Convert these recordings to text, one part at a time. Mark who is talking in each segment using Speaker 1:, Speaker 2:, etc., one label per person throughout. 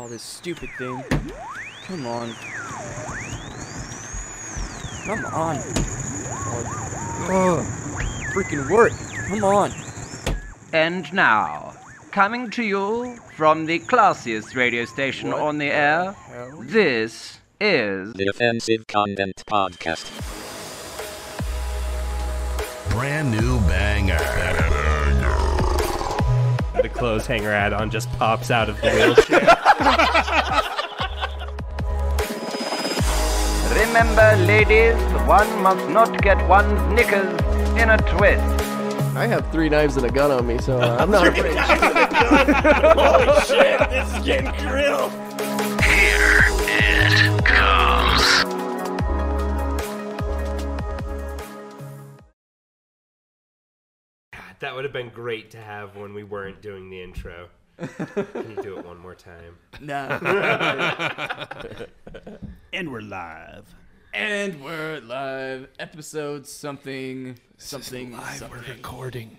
Speaker 1: Oh, this stupid thing. Come on. Come on. Oh, freaking work. Come on.
Speaker 2: And now, coming to you from the classiest radio station
Speaker 1: What
Speaker 2: on the
Speaker 1: the
Speaker 2: air,
Speaker 1: hell?
Speaker 2: this is The
Speaker 3: Defensive Content Podcast.
Speaker 4: Brand new banger.
Speaker 5: The clothes hanger add-on just pops out of the wheelchair.
Speaker 2: Remember, ladies, one must not get one's knickers in a twist.
Speaker 6: I have three knives and a gun on me, so uh, I'm not afraid.
Speaker 4: Holy shit, this is getting real. Here it comes.
Speaker 5: that would have been great to have when we weren't doing the intro. Can you do it one more time?
Speaker 1: Nah.
Speaker 7: And we're live.
Speaker 1: and we're live. Episode something. Something. something.
Speaker 8: We're recording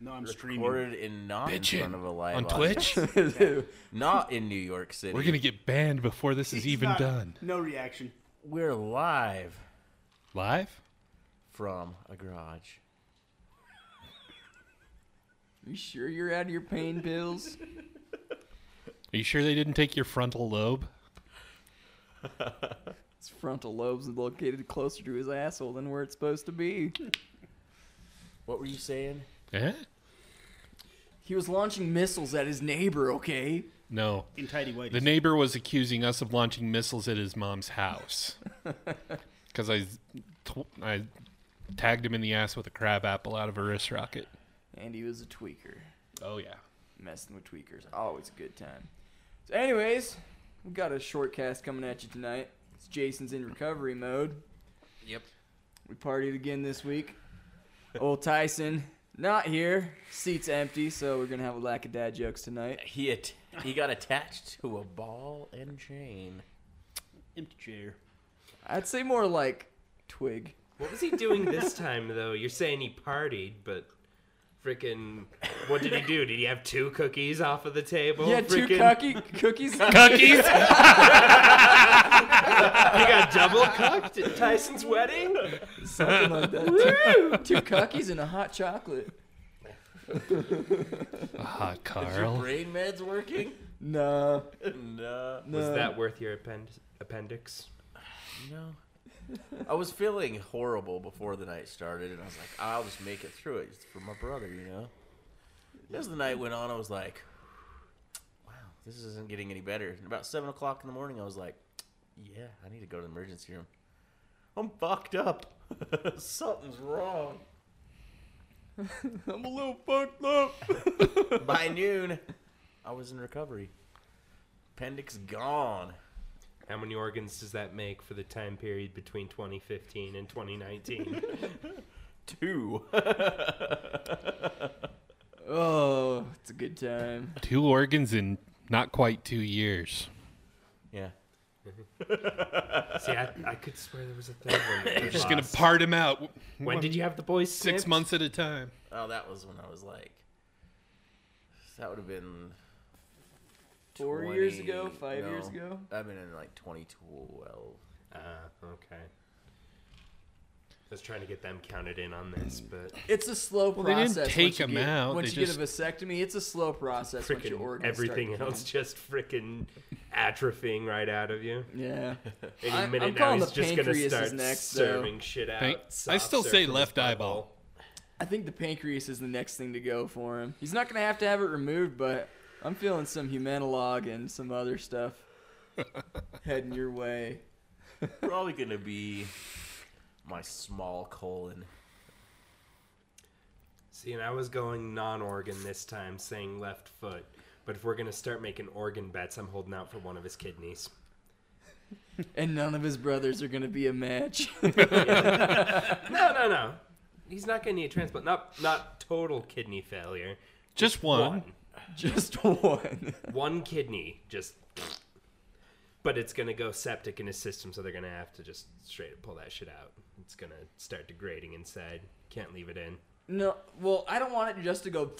Speaker 7: No, I'm streaming.
Speaker 9: recorded in not in front of a live
Speaker 8: on
Speaker 9: audience.
Speaker 8: Twitch.
Speaker 9: not in New York City.
Speaker 8: We're gonna get banned before this is even
Speaker 7: not-
Speaker 8: done.
Speaker 7: No reaction.
Speaker 9: We're live
Speaker 8: Live?
Speaker 9: from a garage.
Speaker 1: You sure you're out of your pain pills?
Speaker 8: Are you sure they didn't take your frontal lobe?
Speaker 1: His frontal lobe's located closer to his asshole than where it's supposed to be.
Speaker 9: What were you saying?
Speaker 8: Eh?
Speaker 1: He was launching missiles at his neighbor, okay?
Speaker 8: No.
Speaker 7: In tidy whities.
Speaker 8: The neighbor was accusing us of launching missiles at his mom's house. Because I, I tagged him in the ass with a crab apple out of a wrist rocket.
Speaker 1: And he was a tweaker.
Speaker 8: Oh, yeah.
Speaker 1: Messing with tweakers. Always a good time. So, anyways, we got a short cast coming at you tonight. It's Jason's in recovery mode.
Speaker 9: Yep.
Speaker 1: We partied again this week. Old Tyson, not here. Seat's empty, so we're gonna have a lack of dad jokes tonight.
Speaker 9: He at- he got attached to a ball and chain.
Speaker 7: Empty chair.
Speaker 1: I'd say more like twig.
Speaker 5: What was he doing this time, though? You're saying he partied, but freaking, what did he do? Did he have two cookies off of the table?
Speaker 1: yeah, two
Speaker 5: Frickin-
Speaker 1: cookie cookies.
Speaker 8: Cookies?
Speaker 5: He got double cooked at Tyson's wedding.
Speaker 1: Something like that. Two, two cookies and a hot chocolate.
Speaker 8: A hot car?
Speaker 9: Is Your
Speaker 8: Carl.
Speaker 9: brain meds working?
Speaker 1: Nah,
Speaker 9: no.
Speaker 1: no.
Speaker 5: Was that worth your append- appendix?
Speaker 9: No. I was feeling horrible before the night started, and I was like, I'll just make it through it just for my brother, you know? As the night went on, I was like, wow, this isn't getting any better. And about 7 o'clock in the morning, I was like, yeah, I need to go to the emergency room. I'm fucked up. Something's wrong.
Speaker 1: I'm a little fucked up.
Speaker 9: By noon, I was in recovery. Appendix gone.
Speaker 5: How many organs does that make for the time period between 2015 and 2019?
Speaker 9: Two.
Speaker 1: Oh, it's a good time.
Speaker 8: Two organs in not quite two years.
Speaker 9: yeah.
Speaker 5: See, I, I could swear there was a third one. that we
Speaker 8: Just gonna part him out.
Speaker 5: When did you have the boys
Speaker 8: Six
Speaker 5: snipped?
Speaker 8: months at a time.
Speaker 9: Oh, that was when I was like, that would have been
Speaker 1: Four
Speaker 9: 20
Speaker 1: years ago, five
Speaker 9: no,
Speaker 1: years ago.
Speaker 9: I've been in like 2012.
Speaker 5: Ah, okay. I was trying to get them counted in on this, but
Speaker 1: It's a slow
Speaker 8: Well, they
Speaker 1: process.
Speaker 8: didn't take them
Speaker 1: get-
Speaker 8: out,
Speaker 1: Once
Speaker 8: they
Speaker 1: you
Speaker 8: just-
Speaker 1: get a vasectomy, it's a slow process. once your
Speaker 5: freaking
Speaker 1: start
Speaker 5: everything else just freaking atrophying right out of you.
Speaker 1: Yeah.
Speaker 5: Any
Speaker 1: I'm-
Speaker 5: minute
Speaker 1: I'm
Speaker 5: now, he's just gonna
Speaker 1: pancreas
Speaker 5: start
Speaker 1: next, though.
Speaker 5: serving shit out.
Speaker 8: Hey, I still say left
Speaker 5: butthole.
Speaker 8: eyeball.
Speaker 1: I think the pancreas is the next thing to go for him. He's not gonna have to have it removed, but I'm feeling some humanilog and some other stuff heading your way.
Speaker 9: Probably gonna be my small colon.
Speaker 5: See, and I was going non-organ this time, saying left foot. But if we're gonna start making organ bets, I'm holding out for one of his kidneys.
Speaker 1: And none of his brothers are gonna be a match.
Speaker 5: No, no, no. He's not gonna need a transplant. Not not total kidney failure.
Speaker 8: Just one.
Speaker 5: One.
Speaker 1: Just one.
Speaker 5: One kidney, just. But it's gonna go septic in his system, so they're gonna have to just straight up pull that shit out. It's gonna start degrading inside. Can't leave it in.
Speaker 1: No, well, I don't want it just to go.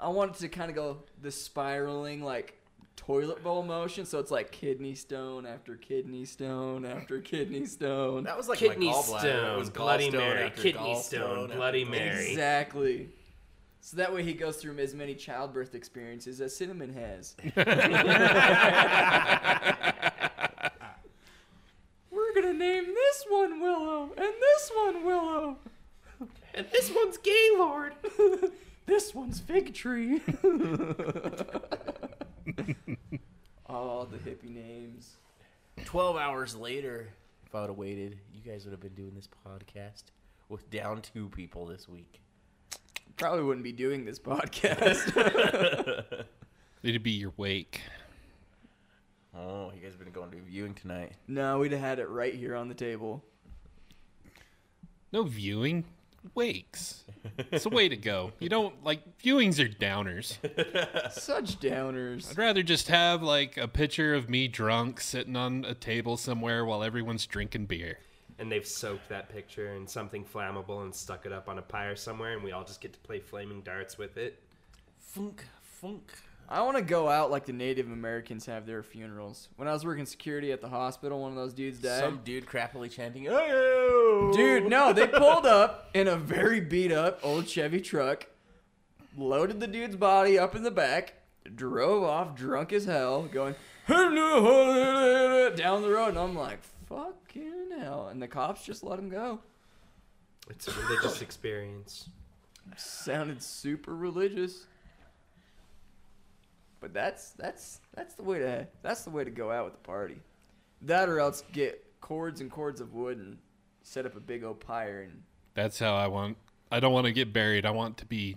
Speaker 1: I want it to kind of go the spiraling, like toilet bowl motion, so it's like kidney stone after kidney stone after kidney stone.
Speaker 9: That was like
Speaker 5: Kidney
Speaker 9: my gallbladder. It was
Speaker 5: stone, Bloody
Speaker 9: gallstone
Speaker 5: Mary, kidney
Speaker 9: gallstone
Speaker 5: stone, Bloody
Speaker 9: gallstone.
Speaker 5: Mary.
Speaker 1: Exactly. So that way he goes through as many childbirth experiences as Cinnamon has. We're gonna name this one Willow and this one Willow.
Speaker 5: And this one's Gaylord.
Speaker 1: This one's Fig Tree. All the hippie names.
Speaker 9: Twelve hours later, if I would have waited, you guys would have been doing this podcast with down two people this week.
Speaker 1: Probably wouldn't be doing this podcast.
Speaker 8: It'd be your wake.
Speaker 9: Oh, you guys have been going to a viewing tonight.
Speaker 1: no, we'd have had it right here on the table.
Speaker 8: No viewing, wakes. It's a way to go. You don't like viewings are downers.
Speaker 1: Such downers.
Speaker 8: I'd rather just have like a picture of me drunk sitting on a table somewhere while everyone's drinking beer.
Speaker 5: And they've soaked that picture in something flammable and stuck it up on a pyre somewhere, and we all just get to play flaming darts with it.
Speaker 9: Funk, funk.
Speaker 1: I want to go out like the Native Americans have their funerals. When I was working security at the hospital, one of those dudes died.
Speaker 9: Some dude crappily chanting, "Oh,
Speaker 1: Dude, no, they pulled up in a very beat up old Chevy truck, loaded the dude's body up in the back, drove off drunk as hell, going down the road, and I'm like, fucking hell. And the cops just let him go.
Speaker 5: It's a religious experience.
Speaker 1: Sounded super religious. But that's that's that's the way to that's the way to go out with the party. That or else get cords and cords of wood and set up a big old pyre and
Speaker 8: That's how I want. I don't want to get buried. I want to be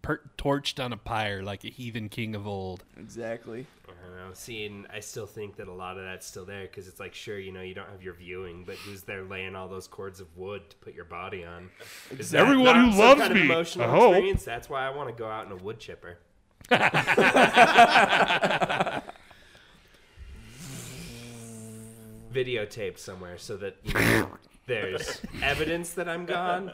Speaker 8: per- torched on a pyre like a heathen king of old.
Speaker 1: exactly.
Speaker 5: Know. See, and I still think that a lot of that's still there because it's like, sure, you know, you don't have your viewing, but who's there laying all those cords of wood to put your body on? Is
Speaker 8: Everyone who loves
Speaker 5: kind of
Speaker 8: me,
Speaker 5: emotional
Speaker 8: I hope.
Speaker 5: experience? That's why I want to go out in a wood chipper. Videotaped somewhere so that you know, there's evidence that I'm gone.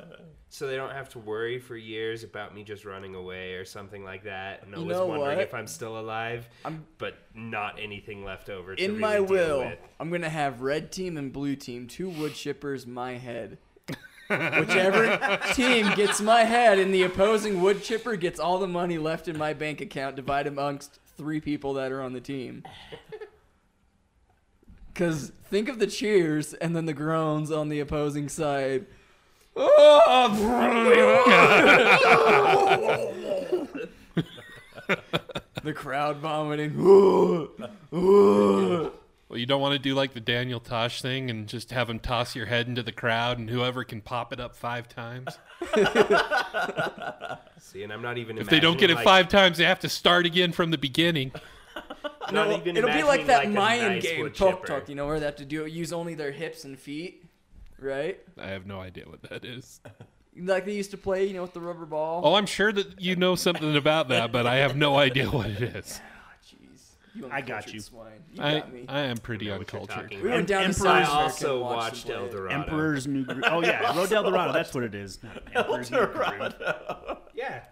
Speaker 5: So they don't have to worry for years about me just running away or something like that. And
Speaker 1: You know
Speaker 5: wondering
Speaker 1: what?
Speaker 5: if I'm still alive.
Speaker 1: I'm-
Speaker 5: but not anything left over to
Speaker 1: In
Speaker 5: really
Speaker 1: my will,
Speaker 5: with.
Speaker 1: I'm gonna have red team and blue team, two wood chippers, my head. Whichever team gets my head and the opposing wood chipper gets all the money left in my bank account, divided amongst three people that are on the team. Cause think of the cheers and then the groans on the opposing side. Oh, the crowd vomiting.
Speaker 8: Well, you don't want to do like the Daniel Tosh thing and just have him toss your head into the crowd, and whoever can pop it up five times.
Speaker 5: See, and I'm not even.
Speaker 8: If they don't get it
Speaker 5: like,
Speaker 8: five times, they have to start again from the beginning.
Speaker 5: Not
Speaker 1: No,
Speaker 5: even
Speaker 1: it'll be like that
Speaker 5: like, a
Speaker 1: Mayan
Speaker 5: nice
Speaker 1: game,
Speaker 5: wood
Speaker 1: Tok
Speaker 5: chipper.
Speaker 1: Tok, you know, where they have to do use only their hips and feet, right?
Speaker 8: I have no idea what that is.
Speaker 1: Like they used to play, you know, with the rubber ball.
Speaker 8: Oh, I'm sure that you know something about that, but I have no idea what it is.
Speaker 1: Ah, jeez, you
Speaker 7: I got
Speaker 1: uncultured
Speaker 7: you.
Speaker 1: Swine. You
Speaker 8: I,
Speaker 1: got me.
Speaker 8: I am pretty
Speaker 5: know
Speaker 8: uncultured.
Speaker 5: talking
Speaker 1: we went down to
Speaker 7: Emperor's-
Speaker 1: South
Speaker 5: I
Speaker 1: America
Speaker 5: also
Speaker 1: and
Speaker 5: watched
Speaker 1: them
Speaker 5: El. Dorado.
Speaker 7: Emperor's New Groove. Oh yeah, Road El Dorado. That's what it is. Not Emperor's New Groove.
Speaker 5: Yeah.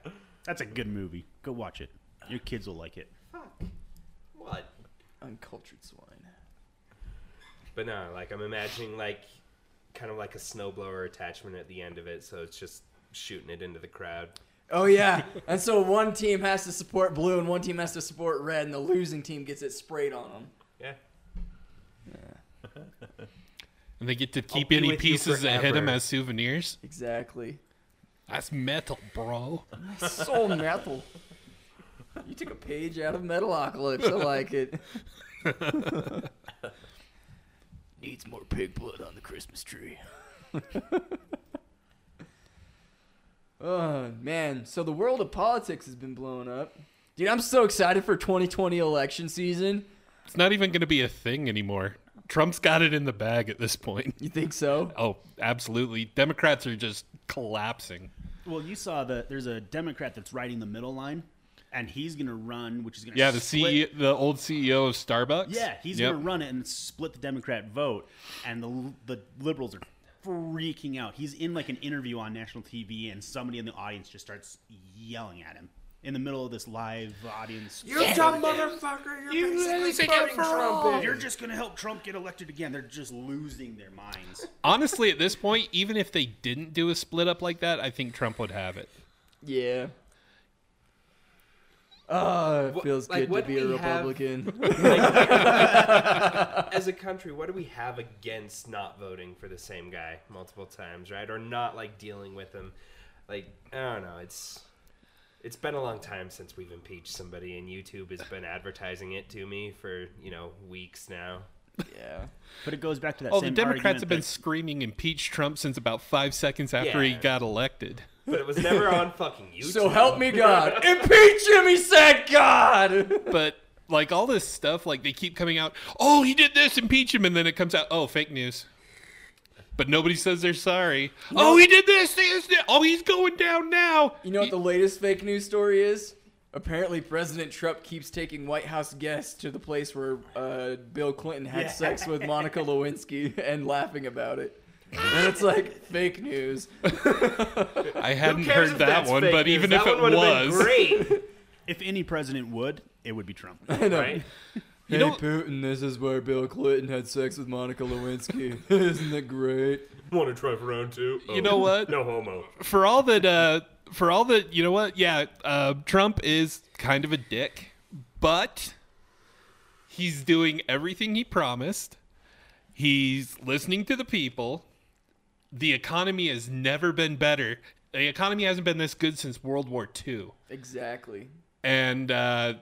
Speaker 7: That's a good movie. Go watch it. Your kids will like it.
Speaker 5: What?
Speaker 1: Uncultured swine.
Speaker 5: But no, like I'm imagining like kind of like a snowblower attachment at the end of it, so it's just shooting it into the crowd.
Speaker 1: Oh yeah, and so one team has to support blue and one team has to support red, and the losing team gets it sprayed on them.
Speaker 5: Yeah.
Speaker 8: And they get to keep any pieces that hit them as souvenirs.
Speaker 1: Exactly.
Speaker 8: That's metal, bro.
Speaker 1: So metal. You took a page out of Metalocalypse. I like it. Needs more pig blood on the Christmas tree. oh man, so the world of politics has been blown up. Dude, I'm so excited for 2020 election season.
Speaker 8: It's not even going to be a thing anymore. Trump's got it in the bag at this point.
Speaker 1: You think so?
Speaker 8: Oh, absolutely. Democrats are just collapsing.
Speaker 7: Well, you saw that there's a Democrat that's riding the middle line, and he's gonna run, which is gonna
Speaker 8: Yeah, the
Speaker 7: split-
Speaker 8: CEO, the old CEO of Starbucks.
Speaker 7: Yeah, he's
Speaker 8: Yep.
Speaker 7: gonna run it and split the Democrat vote, and the the liberals are freaking out. He's in like an interview on national TV, and somebody in the audience just starts yelling at him. in the middle of this live audience.
Speaker 5: You dumb motherfucker! You're basically voting Trump.
Speaker 7: You're just gonna help Trump get elected again. They're just losing their minds.
Speaker 8: Honestly, at this point, even if they didn't do a split up like that, I think Trump would have it.
Speaker 1: Yeah. Oh, it
Speaker 5: What-
Speaker 1: feels
Speaker 5: like,
Speaker 1: good
Speaker 5: what
Speaker 1: to be a
Speaker 5: we have-
Speaker 1: Republican.
Speaker 5: As a country, what do we have against not voting for the same guy multiple times, right? Or not like dealing with him? Like I don't know. It's it's been a long time since we've impeached somebody, and YouTube has been advertising it to me for you know weeks now.
Speaker 1: yeah.
Speaker 7: But it goes back to that.
Speaker 8: Oh, the Democrats have been
Speaker 7: that-
Speaker 8: screaming impeach Trump since about five seconds after he got elected.
Speaker 5: But it was never on fucking YouTube.
Speaker 1: So help me God. Impeach him, he said, God.
Speaker 8: But like all this stuff, like they keep coming out. Oh, he did this, impeach him, and then it comes out. Oh, fake news. But nobody says they're sorry. oh, he did this, this, this. Oh, he's going down now.
Speaker 1: You know what the latest fake news story is? Apparently, President Trump keeps taking White House guests to the place where uh, Bill Clinton had sex with Monica Lewinsky and laughing about it. And it's like fake news.
Speaker 8: I hadn't
Speaker 5: cares
Speaker 8: heard
Speaker 5: if
Speaker 8: that
Speaker 5: that's
Speaker 8: one,
Speaker 5: fake
Speaker 8: but
Speaker 5: news?
Speaker 8: even
Speaker 5: that
Speaker 8: if
Speaker 5: one
Speaker 8: it
Speaker 5: would've been
Speaker 8: was,
Speaker 5: great,
Speaker 7: If any president would, it would be Trump.
Speaker 1: I know.
Speaker 5: right?
Speaker 1: Hey
Speaker 8: know-
Speaker 1: Putin, this is where Bill Clinton had sex with Monica Lewinsky. Isn't that great?
Speaker 5: Want to try for round two?
Speaker 8: You know what?
Speaker 5: No homo.
Speaker 8: for all that, uh, for all that, you know what? Yeah, uh, Trump is kind of a dick, but he's doing everything he promised. He's listening to the people. The economy has never been better. The economy hasn't been this good since World War II.
Speaker 1: Exactly.
Speaker 8: and uh,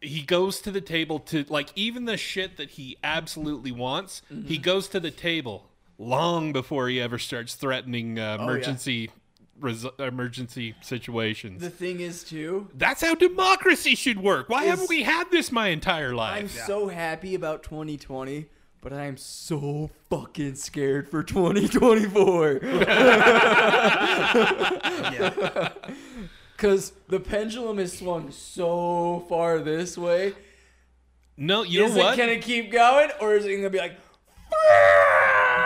Speaker 8: he goes to the table to like even the shit that he absolutely wants. He goes to the table long before he ever starts threatening uh, emergency res- emergency situations.
Speaker 1: The thing is, too,
Speaker 8: That's how democracy should work. Why
Speaker 1: Is-
Speaker 8: haven't we had this my entire life?
Speaker 1: I'm
Speaker 8: life?
Speaker 1: so happy about 2020, but I am so fucking scared for 2024. Because the pendulum has swung so far this way.
Speaker 8: no, you
Speaker 1: is
Speaker 8: know what?
Speaker 1: it going to keep going, or is it going to be like,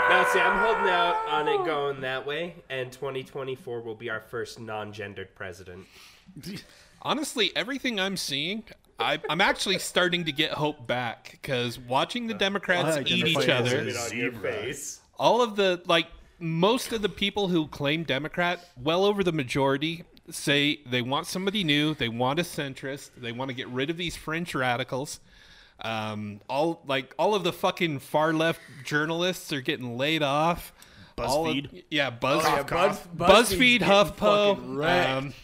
Speaker 5: Now, see, I'm holding out on it going that way, and 2024 will be our first non-gendered president.
Speaker 8: Honestly, everything I'm seeing, I, I'm actually starting to get hope back because watching the Democrats
Speaker 7: I
Speaker 8: eat each other.
Speaker 7: a
Speaker 5: on your face.
Speaker 8: all of the like most of the people who claim Democrat, well over the majority, say they want somebody new, they want a centrist, they want to get rid of these French radicals. Um, all like all of the fucking far left journalists are getting laid off. All of-
Speaker 7: BuzzFeed.
Speaker 8: yeah, Buzz,
Speaker 1: yeah, Buzz,
Speaker 8: BuzzFeed,
Speaker 1: getting
Speaker 8: HuffPo,
Speaker 1: fucking wrecked.
Speaker 8: um,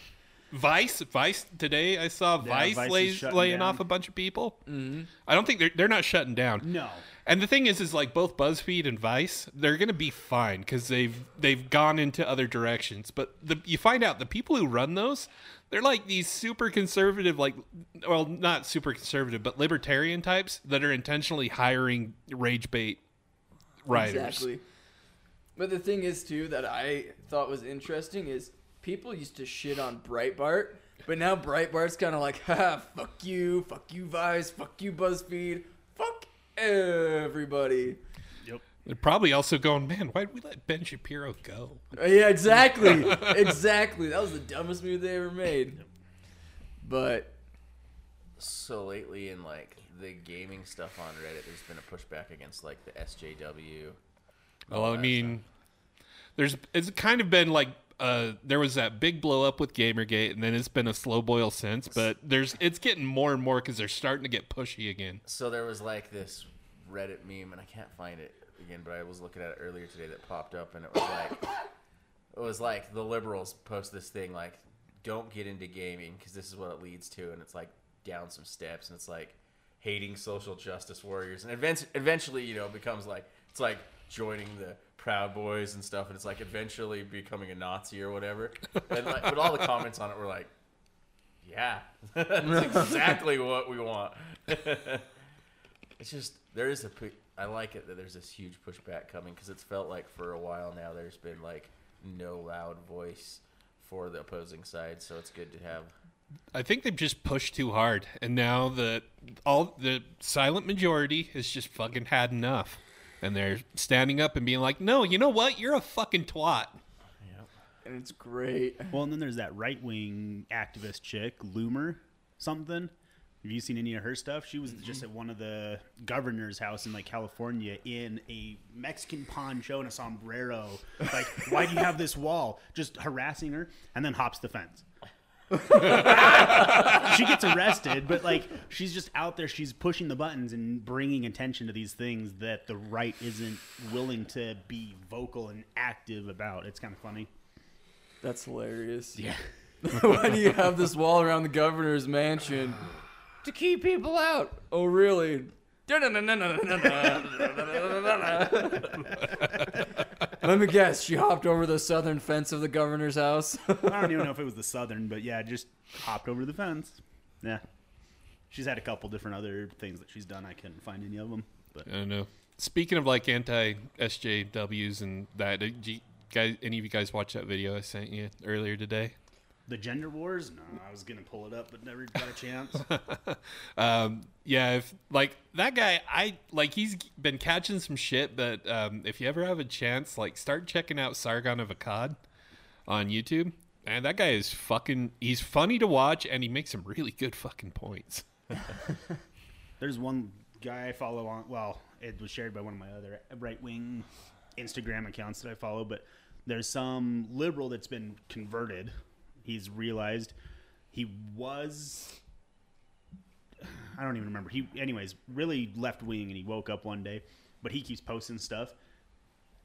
Speaker 8: Vice, Vice. Today I saw Vice,
Speaker 7: Vice
Speaker 8: lays, laying
Speaker 7: down.
Speaker 8: off a bunch of people. Mm-hmm. I don't think they're they're not shutting down.
Speaker 7: No.
Speaker 8: And the thing is, is like both BuzzFeed and Vice, they're gonna be fine because they've they've gone into other directions. But the you find out the people who run those, they're like these super conservative, like well, not super conservative, but libertarian types that are intentionally hiring rage bait writers.
Speaker 1: Exactly. But the thing is too that I thought was interesting is people used to shit on Breitbart, but now Breitbart's kind of like, ha, fuck you, fuck you Vice, fuck you BuzzFeed, fuck everybody. Yep.
Speaker 8: They're probably also going, man, why did we let Ben Shapiro go?
Speaker 1: Uh, Yeah, exactly, exactly. That was the dumbest move they ever made. But
Speaker 9: So lately in like the gaming stuff on Reddit, there's been a pushback against like the SJW.
Speaker 8: Well, I
Speaker 9: that
Speaker 8: mean, there's it's kind of been like uh, there was that big blow up with GamerGate, and then it's been a slow boil since. But there's it's getting more and more because they're starting to get pushy again.
Speaker 9: So there was like this Reddit meme, and I can't find it again, but I was looking at it earlier today that popped up, and it was like, it was like the liberals post this thing like, don't get into gaming because this is what it leads to, and it's like down some steps, and it's like hating social justice warriors, and event- eventually, you know, becomes like it's like joining the Proud Boys and stuff, and it's like eventually becoming a Nazi or whatever. And like, but all the comments on it were like, yeah, that's exactly what we want. It's just there is a I like it that there's this huge pushback coming because it's felt like for a while now there's been like no loud voice for the opposing side, so it's good to have.
Speaker 8: I think they've just pushed too hard, and now the all the silent majority has just fucking had enough, and they're standing up and being like, "No, you know what? You're a fucking twat."
Speaker 1: and it's great.
Speaker 7: Well, and then there's that right wing activist chick, Loomer something. Have you seen any of her stuff? She was just at one of the governor's house in like California in a Mexican poncho and a sombrero. Like, why do you have this wall? Just harassing her, and then hops the fence. she gets arrested, but like she's just out there. She's pushing the buttons and bringing attention to these things that the right isn't willing to be vocal and active about. It's kind of funny.
Speaker 1: That's hilarious.
Speaker 7: Yeah.
Speaker 1: Why do you have this wall around the governor's mansion? to keep people out. Oh, really? Let me guess. She hopped over the southern fence of the governor's house.
Speaker 7: I don't even know if it was the southern, but yeah, just hopped over the fence. Yeah. She's had a couple different other things that she's done. I couldn't find any of them. But
Speaker 8: I don't know. Speaking of like anti SJWs and that, did you guys, any of you guys watch that video I sent you earlier today?
Speaker 7: The gender wars? No, I was gonna pull it up, but never got a chance.
Speaker 8: um, yeah, if like that guy, I like he's been catching some shit. But um, if you ever have a chance, like start checking out Sargon of Akkad on YouTube. And that guy is fucking. He's funny to watch, and he makes some really good fucking points.
Speaker 7: There's one guy I follow on. Well, it was shared by one of my other right wing Instagram accounts that I follow, but there's some liberal that's been converted. He's realized he was. I don't even remember. He, anyways, really left wing, and he woke up one day, but he keeps posting stuff.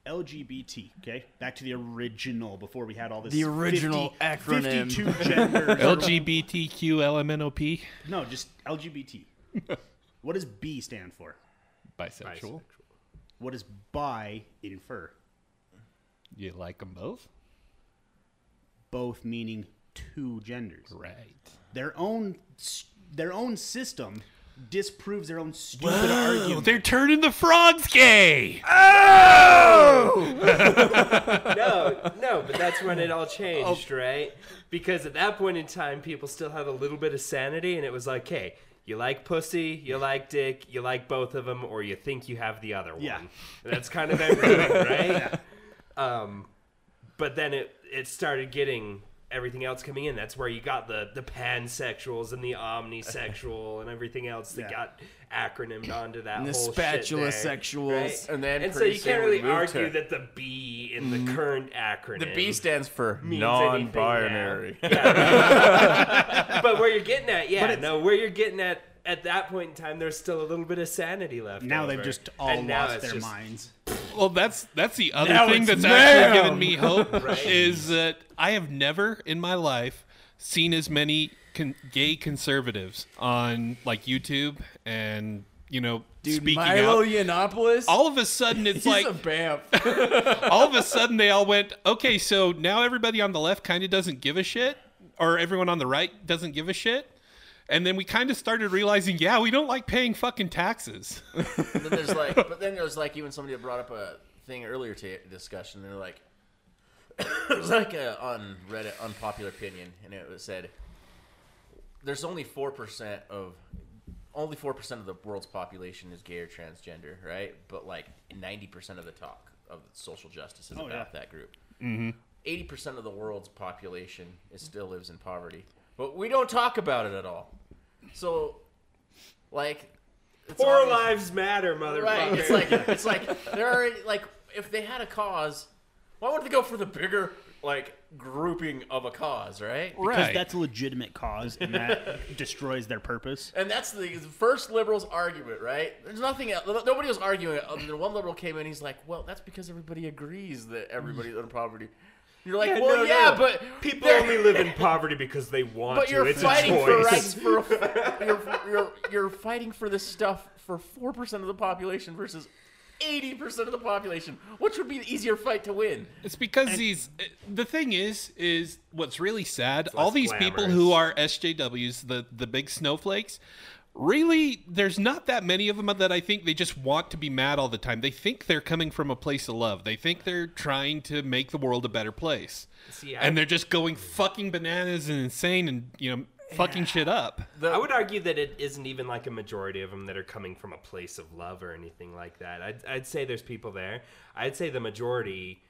Speaker 7: LGBT, okay? Back to the original before we had all this.
Speaker 1: The original
Speaker 7: 50
Speaker 1: acronym.
Speaker 7: 52 genders.
Speaker 8: LGBTQ LMNOP
Speaker 7: No, just LGBT. what does B stand for?
Speaker 8: bisexual.
Speaker 7: What does bi infer?
Speaker 8: You like them both,
Speaker 7: Both meaning two genders.
Speaker 8: right?
Speaker 7: Their own their own system disproves their own stupid argument.
Speaker 8: They're turning the frogs gay. Oh!
Speaker 5: no, no, but that's when it all changed,
Speaker 1: Oh.
Speaker 5: right? Because at that point in time, people still had a little bit of sanity, and it was like, hey, you like pussy, you like dick, you like both of them, or you think you have the other one.
Speaker 7: Yeah.
Speaker 5: That's kind of everything, right? Um, but then it it started getting everything else coming in. That's where you got the the pansexuals and the omnisexual and everything else that
Speaker 7: Yeah.
Speaker 5: got acronymed onto that
Speaker 1: And the
Speaker 5: whole
Speaker 1: spatula
Speaker 5: shit there,
Speaker 1: sexuals.
Speaker 5: right?
Speaker 9: And then
Speaker 5: and so you can't really argue
Speaker 9: to-
Speaker 5: that the B in the mm-hmm. current acronym.
Speaker 9: The B stands for
Speaker 5: means
Speaker 9: non-binary.
Speaker 5: Yeah. but where you're getting at, yeah,
Speaker 7: it's-
Speaker 5: no, where you're getting at at that point in time, there's still a little bit of sanity left.
Speaker 7: now
Speaker 5: over.
Speaker 7: they've just all
Speaker 5: And now
Speaker 7: lost
Speaker 5: it's
Speaker 7: their
Speaker 5: just-
Speaker 7: minds.
Speaker 8: Well, that's that's the other
Speaker 1: Now
Speaker 8: thing
Speaker 1: it's
Speaker 8: that's actually
Speaker 1: ma'am.
Speaker 8: given me hope
Speaker 5: Right.
Speaker 8: is that I have never in my life seen as many con- gay conservatives on like YouTube and you know
Speaker 1: Dude,
Speaker 8: speaking
Speaker 1: Milo
Speaker 8: out.
Speaker 1: Yiannopoulos.
Speaker 8: All of a sudden, it's
Speaker 1: He's
Speaker 8: like
Speaker 1: a bamf.
Speaker 8: all of a sudden they all went, okay, so now everybody on the left kind of doesn't give a shit, or everyone on the right doesn't give a shit. And then we kind of started realizing, yeah, we don't like paying fucking taxes.
Speaker 9: And then there's like, but then there's like even somebody brought up a thing earlier to discussion. They're like, it was like a, on Reddit unpopular opinion, and it was said there's only four percent of only four percent of the world's population is gay or transgender, right? But like ninety percent of the talk of social justice is
Speaker 7: Oh,
Speaker 9: about
Speaker 7: yeah.
Speaker 9: that group. Mm-hmm. 80 percent of the world's population is still lives in poverty, but we don't talk about it at all. So, like, it's
Speaker 5: Poor
Speaker 9: obvious-
Speaker 5: lives matter, motherfucker.
Speaker 9: Right. It's like it's like they're already like if they had a cause, why wouldn't they go for the bigger like grouping of a cause, right?
Speaker 7: Because
Speaker 8: Right.
Speaker 7: that's a legitimate cause and that destroys their purpose.
Speaker 9: And that's the first liberal's argument, right? There's nothing else. Nobody was arguing it um, other than one liberal came in. He's like, "Well, that's because everybody agrees that everybody's in poverty." You're like,
Speaker 5: Yeah,
Speaker 9: "Well,
Speaker 5: no,
Speaker 9: yeah,
Speaker 5: no.
Speaker 9: but
Speaker 5: people
Speaker 9: they're-
Speaker 5: only live in poverty because they want
Speaker 9: But
Speaker 5: to.
Speaker 9: you're
Speaker 5: it's
Speaker 9: fighting
Speaker 5: a
Speaker 9: for
Speaker 5: choice.
Speaker 9: rights for you're, you're you're fighting for this stuff for four percent of the population versus eighty percent of the population. Which would be the easier fight to win?
Speaker 8: It's because these. Eh, the thing is, is what's really sad. All
Speaker 5: less
Speaker 8: these people who are SJWs, the the big snowflakes, really, there's not that many of them that I think they just want to be mad all the time. They think they're coming from a place of love. They think they're trying to make the world a better place,
Speaker 5: See, I-
Speaker 8: and they're just going fucking bananas and insane and you know fucking shit up.
Speaker 5: I would argue that it isn't even like a majority of them that are coming from a place of love or anything like that. I'd, I'd say there's people there. I'd say the majority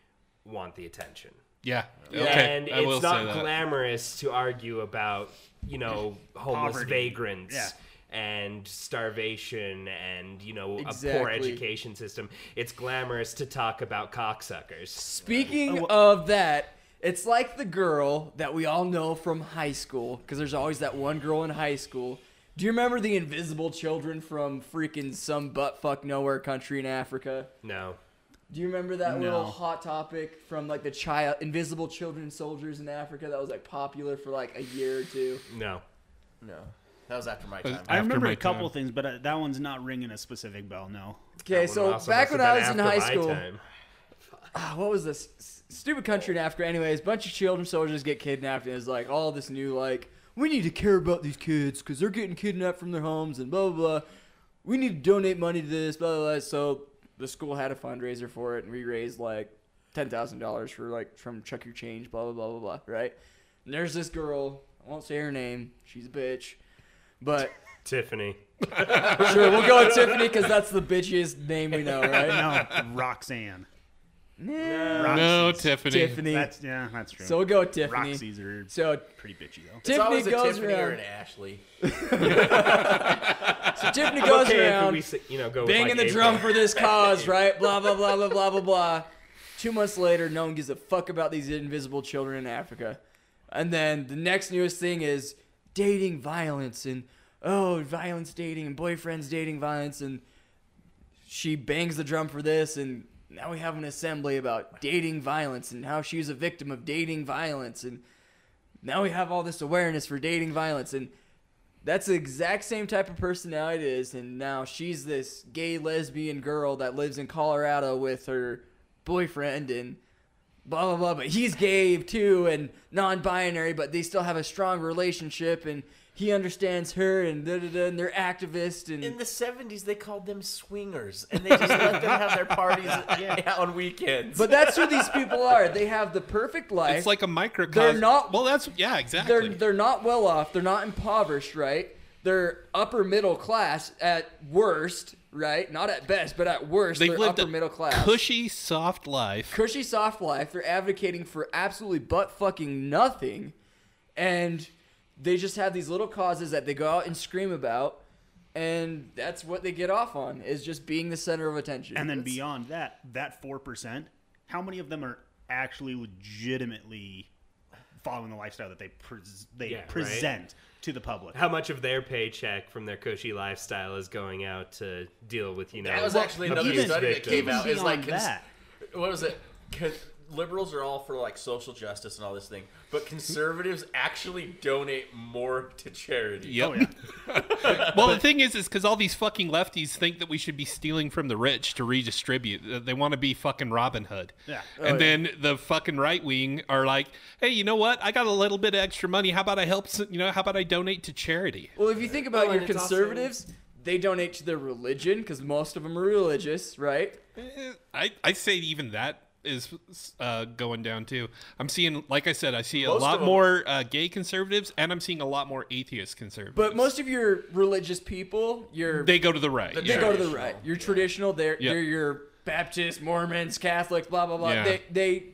Speaker 5: want the attention.
Speaker 8: Yeah. Okay.
Speaker 5: and
Speaker 8: I will
Speaker 5: it's
Speaker 8: say
Speaker 5: not
Speaker 8: that.
Speaker 5: glamorous to argue about you know homeless
Speaker 7: Poverty.
Speaker 5: vagrants
Speaker 7: Yeah.
Speaker 5: And starvation and you know a poor education system it's glamorous to talk about cocksuckers
Speaker 1: Speaking oh, of that, it's like the girl that we all know from high school, because there's always that one girl in high school. Do you remember the invisible children from freaking some butt fuck nowhere country in Africa?
Speaker 5: no
Speaker 1: Do you remember that
Speaker 7: No.
Speaker 1: little hot topic from like the child invisible children soldiers in Africa that was like popular for like a year or two?
Speaker 5: no
Speaker 9: No, that was after my
Speaker 8: Uh,
Speaker 9: time.
Speaker 7: I
Speaker 8: After
Speaker 7: remember
Speaker 8: my
Speaker 7: a couple
Speaker 8: time.
Speaker 7: things, but uh, that one's not ringing a specific bell. No.
Speaker 1: Okay, so back when I was in high school,
Speaker 5: time.
Speaker 1: ah, what was this S- stupid country in Africa? Anyways, bunch of children soldiers get kidnapped, and it's like all this new like we need to care about these kids because they're getting kidnapped from their homes and blah blah blah. We need to donate money to this blah blah. blah. So the school had a fundraiser for it, and we raised like ten thousand dollars for like from Chuck Your Change blah blah blah blah blah. Right? And there's this girl. I won't say her name. She's a bitch, but.
Speaker 5: tiffany
Speaker 1: Sure, we'll go with Tiffany because that's the bitchiest name we know, right?
Speaker 7: No, Roxanne.
Speaker 8: No,
Speaker 7: Roxy's.
Speaker 8: Tiffany.
Speaker 1: Tiffany.
Speaker 7: That's yeah, that's true.
Speaker 1: So we'll go with Tiffany.
Speaker 7: Roxy's are
Speaker 1: So
Speaker 7: pretty bitchy though.
Speaker 9: it's
Speaker 1: Tiffany
Speaker 9: always a
Speaker 1: goes
Speaker 9: Tiffany or
Speaker 1: around.
Speaker 9: an Ashley.
Speaker 1: So Tiffany goes
Speaker 5: okay if
Speaker 1: around
Speaker 5: we you know go with,
Speaker 1: banging
Speaker 5: like,
Speaker 1: the drum for this cause, right? Blah blah blah blah blah blah blah. Two months later, no one gives a fuck about these invisible children in Africa. And then the next newest thing is dating violence and oh, violence dating and boyfriends dating violence and she bangs the drum for this and now we have an assembly about dating violence and how she's a victim of dating violence and now we have all this awareness for dating violence and that's the exact same type of personality it is and now she's this gay lesbian girl that lives in colorado with her boyfriend and blah blah blah but he's gay too and non-binary but they still have a strong relationship and he understands her and da da da and they're activists and
Speaker 9: In the '70s, they called them swingers, and they just let them have their parties on weekends.
Speaker 1: but that's who these people are they have the perfect life
Speaker 8: It's like a microcosm.
Speaker 1: They're not-
Speaker 8: Well, that's yeah, exactly.
Speaker 1: they're they're not well off. They're not impoverished, right? They're upper middle class at worst, right? Not at best, but at worst,
Speaker 8: They've
Speaker 1: they're
Speaker 8: lived
Speaker 1: upper
Speaker 8: a
Speaker 1: middle class.
Speaker 8: cushy, soft life.
Speaker 1: Cushy soft life. They're advocating for absolutely butt fucking nothing, and they just have these little causes that they go out and scream about, and that's what they get off on is just being the center of attention.
Speaker 7: And then
Speaker 1: That's-
Speaker 7: beyond that, that four percent, how many of them are actually legitimately following the lifestyle that they pres they
Speaker 5: Yeah, right.
Speaker 7: Present to the public?
Speaker 5: how much of their paycheck from their cushy lifestyle is going out to deal with you know
Speaker 9: that was actually another study that came out. Is like cons-
Speaker 7: that.
Speaker 9: what was it? Con- liberals are all for like social justice and all this thing, but conservatives actually donate more to charity.
Speaker 8: Yep.
Speaker 7: Oh yeah.
Speaker 8: well, the thing is, is because all these fucking lefties think that we should be stealing from the rich to redistribute. They want to be fucking Robin Hood.
Speaker 7: Yeah.
Speaker 8: And then the fucking right wing are like, hey, you know what? I got a little bit of extra money. How about I help? s- You know, how about I donate to charity?
Speaker 1: Well, if you think about
Speaker 5: Well,
Speaker 1: your
Speaker 5: and it's also-
Speaker 1: conservatives, they donate to their religion because most of them are religious, right?
Speaker 8: Eh, I I say even that is uh, going down too. I'm seeing, like I said, I see a
Speaker 9: Most
Speaker 8: lot more uh, gay conservatives, and I'm seeing a lot more atheist conservatives.
Speaker 1: But most of your religious people, your
Speaker 8: they go to the right.
Speaker 1: they
Speaker 8: yeah.
Speaker 1: go to the right. You're traditional. They're
Speaker 8: Yeah.
Speaker 1: they're your Baptists, Mormons, Catholics, blah blah blah.
Speaker 8: Yeah.
Speaker 1: They they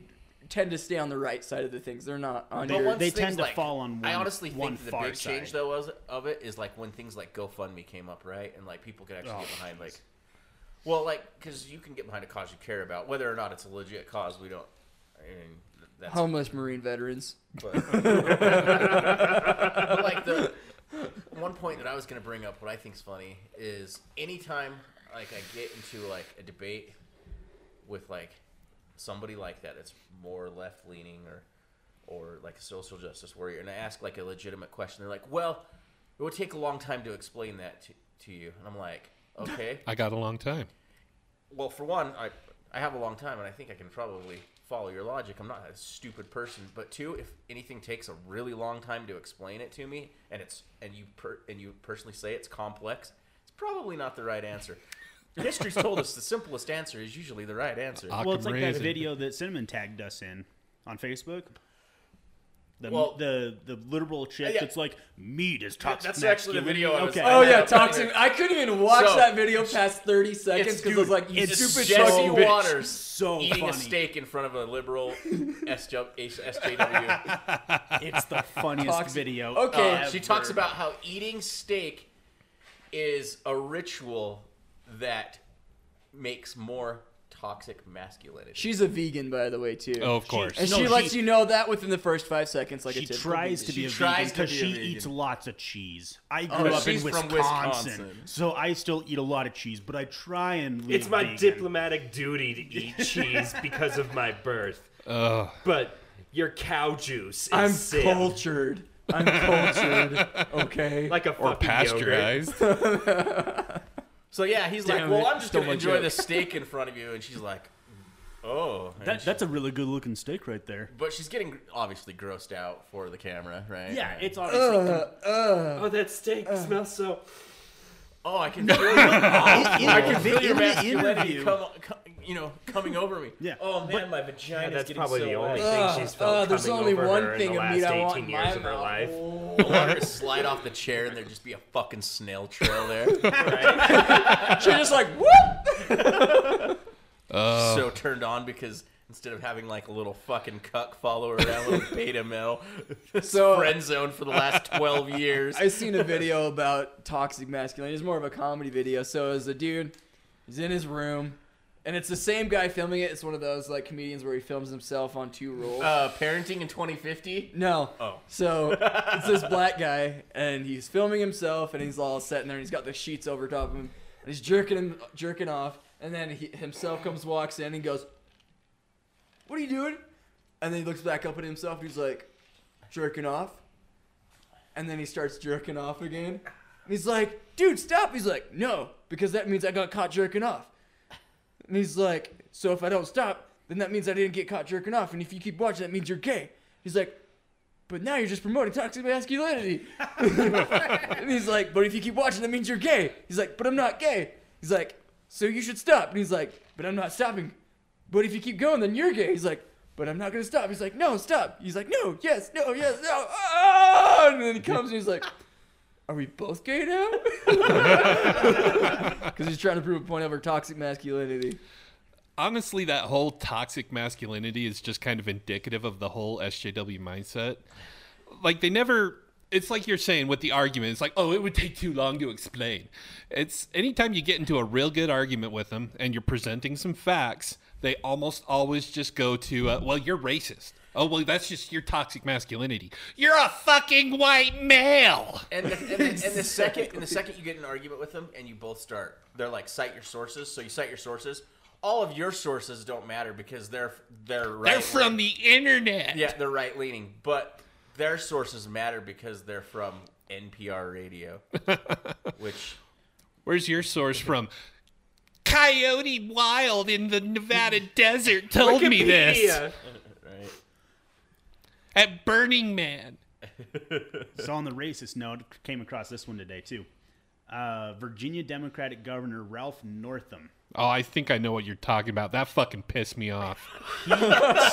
Speaker 1: tend to stay on the right side of the things. They're not on
Speaker 7: They-
Speaker 1: your.
Speaker 9: once
Speaker 7: they tend to
Speaker 9: like-
Speaker 7: fall on One,
Speaker 9: I
Speaker 7: one-
Speaker 9: honestly
Speaker 7: one
Speaker 9: think the
Speaker 7: far
Speaker 9: big change
Speaker 7: side.
Speaker 9: though was of it is like when things like GoFundMe came up, right? And like people could actually
Speaker 7: Oh,
Speaker 9: get behind like, well, like because you can get behind a cause you care about, whether or not it's a legit cause. We don't. I mean, that's
Speaker 1: homeless Marine veterans.
Speaker 9: but, but like the one point that I was gonna bring up, what I think's funny is anytime like I get into like a debate with like somebody like that that's more left leaning or or like a social justice warrior, and I ask like a legitimate question, they're like, "Well, it would take a long time to explain that to, to you," and I'm like, "Okay."
Speaker 8: I got a long time.
Speaker 9: well, for one, I I have a long time, and I think I can probably follow your logic. I'm not a stupid person, but two, if anything takes a really long time to explain it to me, and it's and you per, and you personally say it's complex, it's probably not the right answer. History's told us the simplest answer is usually the right answer.
Speaker 8: Ah.
Speaker 7: Well, it's like that
Speaker 8: Raisin.
Speaker 7: video that Cinnamon tagged us in on Facebook. The,
Speaker 9: Well-
Speaker 7: the the liberal chick
Speaker 9: Yeah.
Speaker 7: that's like meat is toxic.
Speaker 9: that's actually the video I was-
Speaker 7: Okay.
Speaker 1: Oh
Speaker 9: I
Speaker 1: yeah, toxic. I couldn't even watch
Speaker 9: So-
Speaker 1: that video past 30 seconds because I was like, you
Speaker 9: it's
Speaker 1: stupid
Speaker 9: Jesse
Speaker 1: fucking bitch.
Speaker 9: Watters
Speaker 7: So
Speaker 9: eating a steak in front of a liberal SJW.
Speaker 7: It's the funniest
Speaker 1: Toxic.
Speaker 7: video.
Speaker 1: Okay.
Speaker 9: Uh, she talks about how eating steak is a ritual that makes more toxic masculinity.
Speaker 1: She's a vegan, by the way, too.
Speaker 8: Oh, of course.
Speaker 1: And
Speaker 7: No,
Speaker 1: she
Speaker 7: she-
Speaker 1: lets you know that within the first five seconds, like a
Speaker 7: She
Speaker 1: typical
Speaker 7: tries to be a
Speaker 9: She
Speaker 7: vegan
Speaker 9: tries to
Speaker 7: because
Speaker 9: be a
Speaker 7: she
Speaker 9: vegan.
Speaker 7: eats lots of cheese. I oh, grew
Speaker 9: Oh,
Speaker 7: up in
Speaker 9: she's from
Speaker 7: Wisconsin,
Speaker 9: Wisconsin.
Speaker 7: so I still eat a lot of cheese, but I try and. Live
Speaker 5: It's my
Speaker 7: vegan.
Speaker 5: diplomatic duty to eat cheese because of my birth.
Speaker 8: Ugh.
Speaker 5: But your cow juice is
Speaker 1: I'm
Speaker 5: sin.
Speaker 1: cultured. I'm cultured. Okay.
Speaker 5: like a fucking yogurt.
Speaker 8: pasteurized.
Speaker 9: So yeah, he's
Speaker 1: Damn
Speaker 9: like, "Well,
Speaker 1: it,
Speaker 9: I'm just
Speaker 1: stole
Speaker 9: gonna
Speaker 1: my
Speaker 9: enjoy
Speaker 1: joke."
Speaker 9: the steak in front of you," and she's like, "Oh." And
Speaker 7: That,
Speaker 9: she-
Speaker 7: that's a really good looking steak right there.
Speaker 9: but she's getting obviously grossed out for the camera, right?
Speaker 7: Yeah,
Speaker 9: Right.
Speaker 7: it's obviously.
Speaker 5: Oh, that steak smells so.
Speaker 9: Oh, I can feel your, I can feel your masculinity come, come, you know, coming over me.
Speaker 7: Yeah.
Speaker 9: Oh man, my vagina.
Speaker 5: Yeah, that's
Speaker 9: getting
Speaker 5: probably
Speaker 9: so
Speaker 5: the only
Speaker 9: wet.
Speaker 5: thing she's felt
Speaker 1: uh, there's
Speaker 5: coming
Speaker 1: only
Speaker 5: over
Speaker 1: one
Speaker 5: her in
Speaker 1: thing
Speaker 5: the
Speaker 1: of
Speaker 5: last
Speaker 1: meat I
Speaker 5: 18
Speaker 1: want in
Speaker 5: years
Speaker 1: my
Speaker 5: of her life.
Speaker 9: I want to slide off the chair and there'd just be a fucking snail trail there.
Speaker 1: She's just like, whoop!
Speaker 9: so turned on because instead of having like a little fucking cuck follow her around, little beta male,
Speaker 1: So-
Speaker 9: friend zone for the last twelve years.
Speaker 1: I seen a video about toxic masculinity. It's more of a comedy video. So as a dude, he's in his room, and it's the same guy filming it. It's one of those like comedians where he films himself on two rolls.
Speaker 9: Uh, parenting in 2050.
Speaker 1: no.
Speaker 9: Oh.
Speaker 1: So it's this black guy, and he's filming himself, and he's all sitting there, and he's got the sheets over top of him, and he's jerking him, jerking off, and then he himself comes, walks in, and goes, "What are you doing?" And then he looks back up at himself. He's like, jerking off. And then he starts jerking off again. And he's like, dude, stop. He's like, no, because that means I got caught jerking off. And he's like, so if I don't stop, then that means I didn't get caught jerking off. And if you keep watching, that means you're gay. He's like, but now you're just promoting toxic masculinity. and he's like, but if you keep watching, that means you're gay. He's like, but I'm not gay. He's like, so you should stop. And he's like, but I'm not stopping. But if you keep going, then you're gay. He's like, but I'm not gonna stop. He's like, no, stop. He's like, no, yes, no, yes, no. Ah! And then he comes and he's like, are we both gay now? Because he's trying to prove a point over toxic masculinity.
Speaker 8: Honestly, that whole toxic masculinity is just kind of indicative of the whole SJW mindset. Like they never it's like you're saying with the argument, it's like, oh, it would take too long to explain. It's anytime you get into a real good argument with them and you're presenting some facts, they almost always just go to, uh, well, you're racist. Oh, well, that's just your toxic masculinity. You're a fucking white male.
Speaker 9: And the, and, the, and the second, and the second you get in an argument with them, and you both start, they're like, cite your sources. So you cite your sources. All of your sources don't matter because they're they're right.
Speaker 8: They're from the internet.
Speaker 9: yeah, they're right leaning, but their sources matter because they're from NPR radio, which
Speaker 8: Where's your source from? Coyote Wild in the Nevada desert told me this.
Speaker 5: Wikipedia.
Speaker 9: right.
Speaker 8: At Burning Man.
Speaker 7: So on the racist note, came across this one today too. Uh, Virginia Democratic Governor Ralph Northam.
Speaker 8: Oh, I think I know what you're talking about. That fucking pissed me off.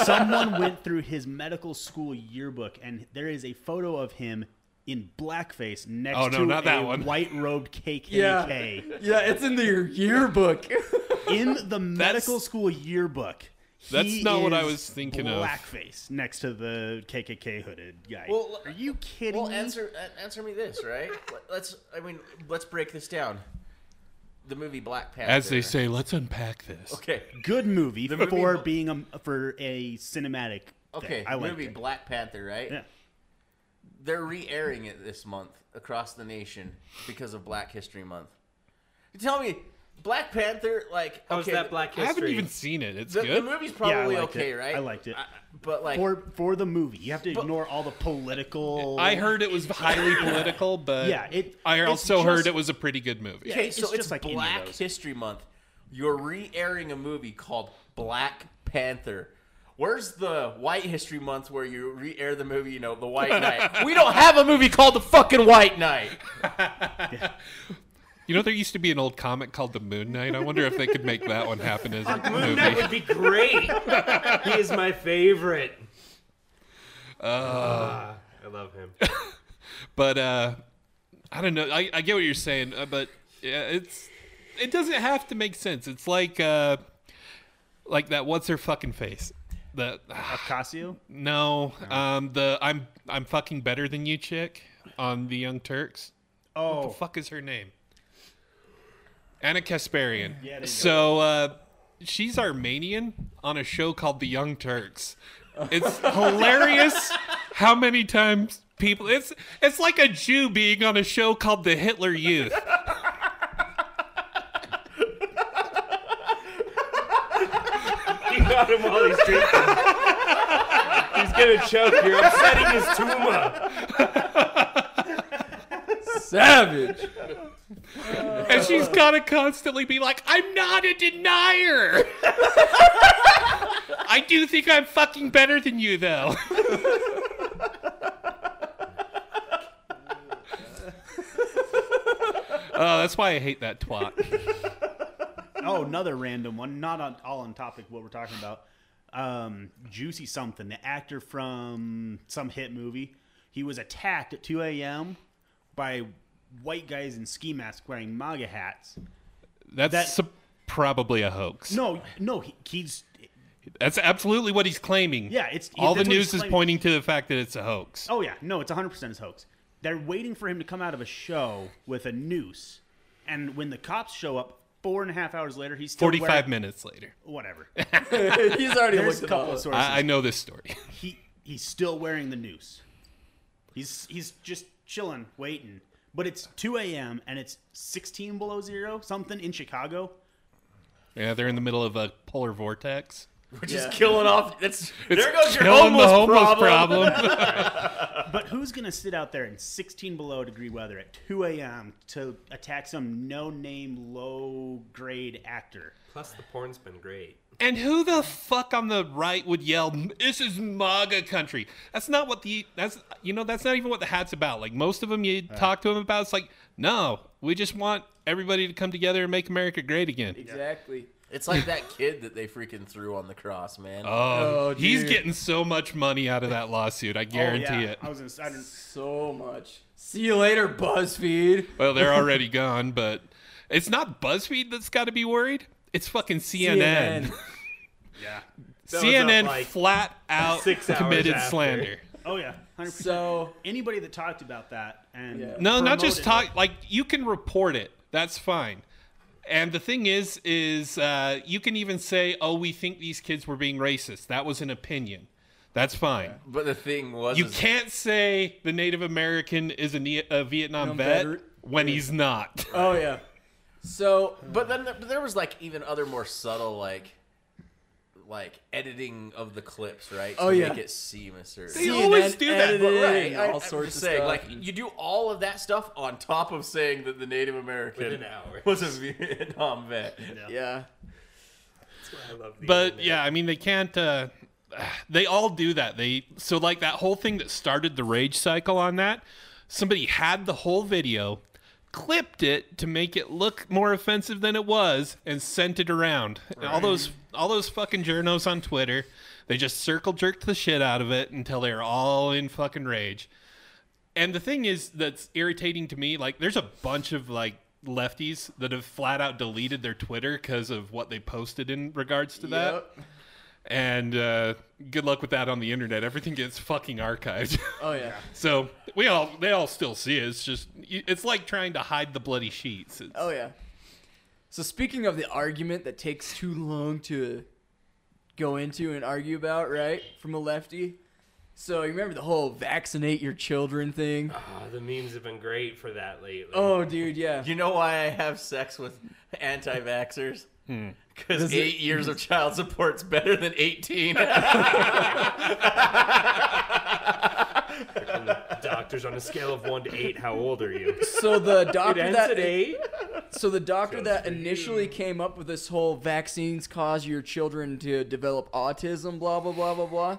Speaker 7: Someone went through his medical school yearbook, and there is a photo of him in blackface next
Speaker 8: Oh, no,
Speaker 7: to
Speaker 8: not that
Speaker 7: a
Speaker 8: one.
Speaker 7: white robed KKK.
Speaker 1: Yeah. Yeah, it's in the yearbook.
Speaker 7: In the medical school yearbook.
Speaker 8: That's
Speaker 7: he
Speaker 8: not what I was thinking of.
Speaker 7: Blackface next to the KKK hooded guy.
Speaker 9: Well,
Speaker 7: are you kidding
Speaker 9: Well,
Speaker 7: me?
Speaker 9: answer uh, answer me this, right? Let- Let's. I mean, let's break this down. The movie Black Panther.
Speaker 8: As they say, let's unpack this.
Speaker 9: Okay.
Speaker 7: Good movie
Speaker 9: The
Speaker 7: for
Speaker 9: Bla-
Speaker 7: being a for a cinematic.
Speaker 9: Okay.
Speaker 7: thing. I like
Speaker 9: movie
Speaker 7: it.
Speaker 9: Black Panther, right?
Speaker 7: Yeah.
Speaker 9: They're re-airing it this month across the nation because of Black History Month. You tell me, Black Panther, like,
Speaker 5: How's
Speaker 9: okay,
Speaker 5: that Black History?
Speaker 8: I haven't even seen it. It's
Speaker 9: The, the movie's probably
Speaker 7: liked
Speaker 9: okay,
Speaker 7: it.
Speaker 9: right?
Speaker 7: I liked it.
Speaker 9: but like,
Speaker 7: for for the movie, you have to ignore all the political.
Speaker 8: I heard it was highly political, but
Speaker 7: Yeah, it-
Speaker 8: I also
Speaker 7: just-
Speaker 8: heard it was a pretty good movie.
Speaker 9: okay,
Speaker 7: it's
Speaker 9: so it's,
Speaker 7: just like any of
Speaker 9: Black. History Month. You're re-airing a movie called Black Panther. Where's the White History Month where you re-air the movie, you know, The White Knight? we don't have a movie called The fucking White Knight.
Speaker 8: You know, there used to be an old comic called The Moon Knight. I wonder if they could make that one happen as a
Speaker 5: Moon Knight would be great. he is my favorite. Ah, I love him.
Speaker 8: But uh, I don't know. I, I get what you're saying, uh, but yeah, it's it doesn't have to make sense. It's like uh, like that. What's her fucking face? The
Speaker 7: Ocasio?
Speaker 8: no, um, the I'm I'm fucking better than you chick on the Young Turks. Oh, What
Speaker 7: Oh,
Speaker 8: the fuck is her name? Ana Kasparian.
Speaker 7: Yeah, there you go.
Speaker 8: so uh, she's Armenian on a show called The Young Turks. It's hilarious how many times people it's it's like a Jew being on a show called The Hitler Youth.
Speaker 5: You got him while he's drinking. he's gonna choke. You're upsetting his tuma.
Speaker 1: Savage.
Speaker 8: And she's gotta constantly be like, I'm not a denier. I do think I'm fucking better than you though. Oh, that's why I hate that twat.
Speaker 7: oh, another random one. Not on, all on topic what we're talking about. Um, Jussie something, the actor from some hit movie. He was attacked at 2 a.m. by white guys in ski masks wearing MAGA hats.
Speaker 8: That's
Speaker 7: That-
Speaker 8: sup- probably a hoax.
Speaker 7: No, no, he, he's
Speaker 8: That's absolutely what he's claiming.
Speaker 7: Yeah, it's-
Speaker 8: all the
Speaker 7: that's what he's
Speaker 8: news is pointing to the fact that it's a hoax.
Speaker 7: Oh yeah, no, it's 100% his hoax. They're waiting for him to come out of a show with a noose, and when the cops show up, four and a half hours later, he's still
Speaker 8: Forty-five
Speaker 7: wearing-
Speaker 8: minutes later.
Speaker 7: Whatever.
Speaker 1: He's already
Speaker 7: There's
Speaker 1: looked
Speaker 7: a couple
Speaker 1: up.
Speaker 7: of sources.
Speaker 8: I, I know this story.
Speaker 7: he he's still wearing the noose. He's he's just chilling, waiting. But it's 2 a.m. and it's 16 below zero, something in Chicago.
Speaker 8: Yeah, they're in the middle of a polar vortex.
Speaker 9: We're
Speaker 1: Yeah.
Speaker 9: just killing off. It's,
Speaker 8: It's
Speaker 9: there goes your
Speaker 8: killing
Speaker 9: homeless,
Speaker 8: the homeless
Speaker 9: problem.
Speaker 8: problem.
Speaker 7: But who's gonna sit out there in 16 below degree weather at 2 a.m. to attack some no-name, low-grade actor?
Speaker 5: Plus, the porn's been great.
Speaker 8: And who the fuck on the right would yell, "This is MAGA country"? That's not what the that's you know that's not even what the hat's about. Like most of them, you talk to them about, it's like, no, we just want everybody to come together and make America great again.
Speaker 1: Exactly.
Speaker 9: It's like that kid that they freaking threw on the cross, man.
Speaker 8: Oh,
Speaker 1: Oh,
Speaker 8: he's getting so much money out of that lawsuit. I oh, guarantee
Speaker 7: oh, yeah.
Speaker 8: it.
Speaker 7: I was gonna,
Speaker 1: So much. See you later, BuzzFeed.
Speaker 8: Well, they're already gone, but it's not BuzzFeed that's got to be worried. It's fucking CNN.
Speaker 1: CNN.
Speaker 7: yeah.
Speaker 5: That
Speaker 8: CNN
Speaker 5: up, like,
Speaker 8: flat out
Speaker 5: six
Speaker 8: committed slander.
Speaker 7: Oh yeah, 100%.
Speaker 1: So
Speaker 7: anybody that talked about that and
Speaker 1: Yeah.
Speaker 8: No, not just
Speaker 7: promoted
Speaker 8: talk. Like you can report it. That's fine. And the thing is, is uh, you can even say, "Oh, we think these kids were being racist." That was an opinion. That's fine.
Speaker 9: But the thing was,
Speaker 8: You can't say the Native American is a, ne- a Vietnam
Speaker 1: Vietnam
Speaker 8: vet
Speaker 1: veteran.
Speaker 8: when he's not.
Speaker 1: Oh yeah. So
Speaker 9: But then there, but there was like even other more subtle like like editing of the clips, right?
Speaker 1: Oh,
Speaker 9: to
Speaker 1: yeah.
Speaker 9: make it seem a certain.
Speaker 8: They always do that,
Speaker 1: edited
Speaker 9: But right, I,
Speaker 1: all
Speaker 9: I'm
Speaker 1: sorts
Speaker 9: just
Speaker 1: of
Speaker 9: saying,
Speaker 1: stuff.
Speaker 9: like you do all of that stuff on top of saying that the Native American
Speaker 5: Within hours.
Speaker 9: was a Vietnam vet.
Speaker 1: yeah.
Speaker 5: That's why I love
Speaker 8: but
Speaker 5: internet.
Speaker 8: yeah, I mean they can't. Uh, they all do that. They so like that whole thing that started the rage cycle on that. Somebody had the whole video, clipped it to make it look more offensive than it was, and sent it around. And all those all those fucking journos on Twitter, they just circle jerked the shit out of it until they're all in fucking rage. And the thing is that's irritating to me, like there's a bunch of like lefties that have flat out deleted their Twitter because of what they posted in regards to that.
Speaker 1: Yep.
Speaker 8: And uh, good luck with that on the internet. Everything gets fucking archived.
Speaker 1: Oh yeah.
Speaker 8: so we all they all still see it. It's just it's like trying to hide the bloody sheets. It's,
Speaker 1: Oh yeah. So speaking of the argument that takes too long to go into and argue about, right? From a lefty. So you remember the whole vaccinate your children thing?
Speaker 5: Ah, the memes have been great for that lately.
Speaker 1: Oh dude, yeah.
Speaker 9: You know why I have sex with anti-vaxxers?
Speaker 8: Hmm.
Speaker 9: Because
Speaker 1: Does it-
Speaker 9: eight years of child support's better than 18.
Speaker 5: Doctors on a scale of one to eight, how old are you?
Speaker 1: So the doctor that
Speaker 5: eight.
Speaker 1: So the doctor
Speaker 5: Goes
Speaker 1: that initially came up with this whole vaccines cause your children to develop autism, blah blah blah blah blah,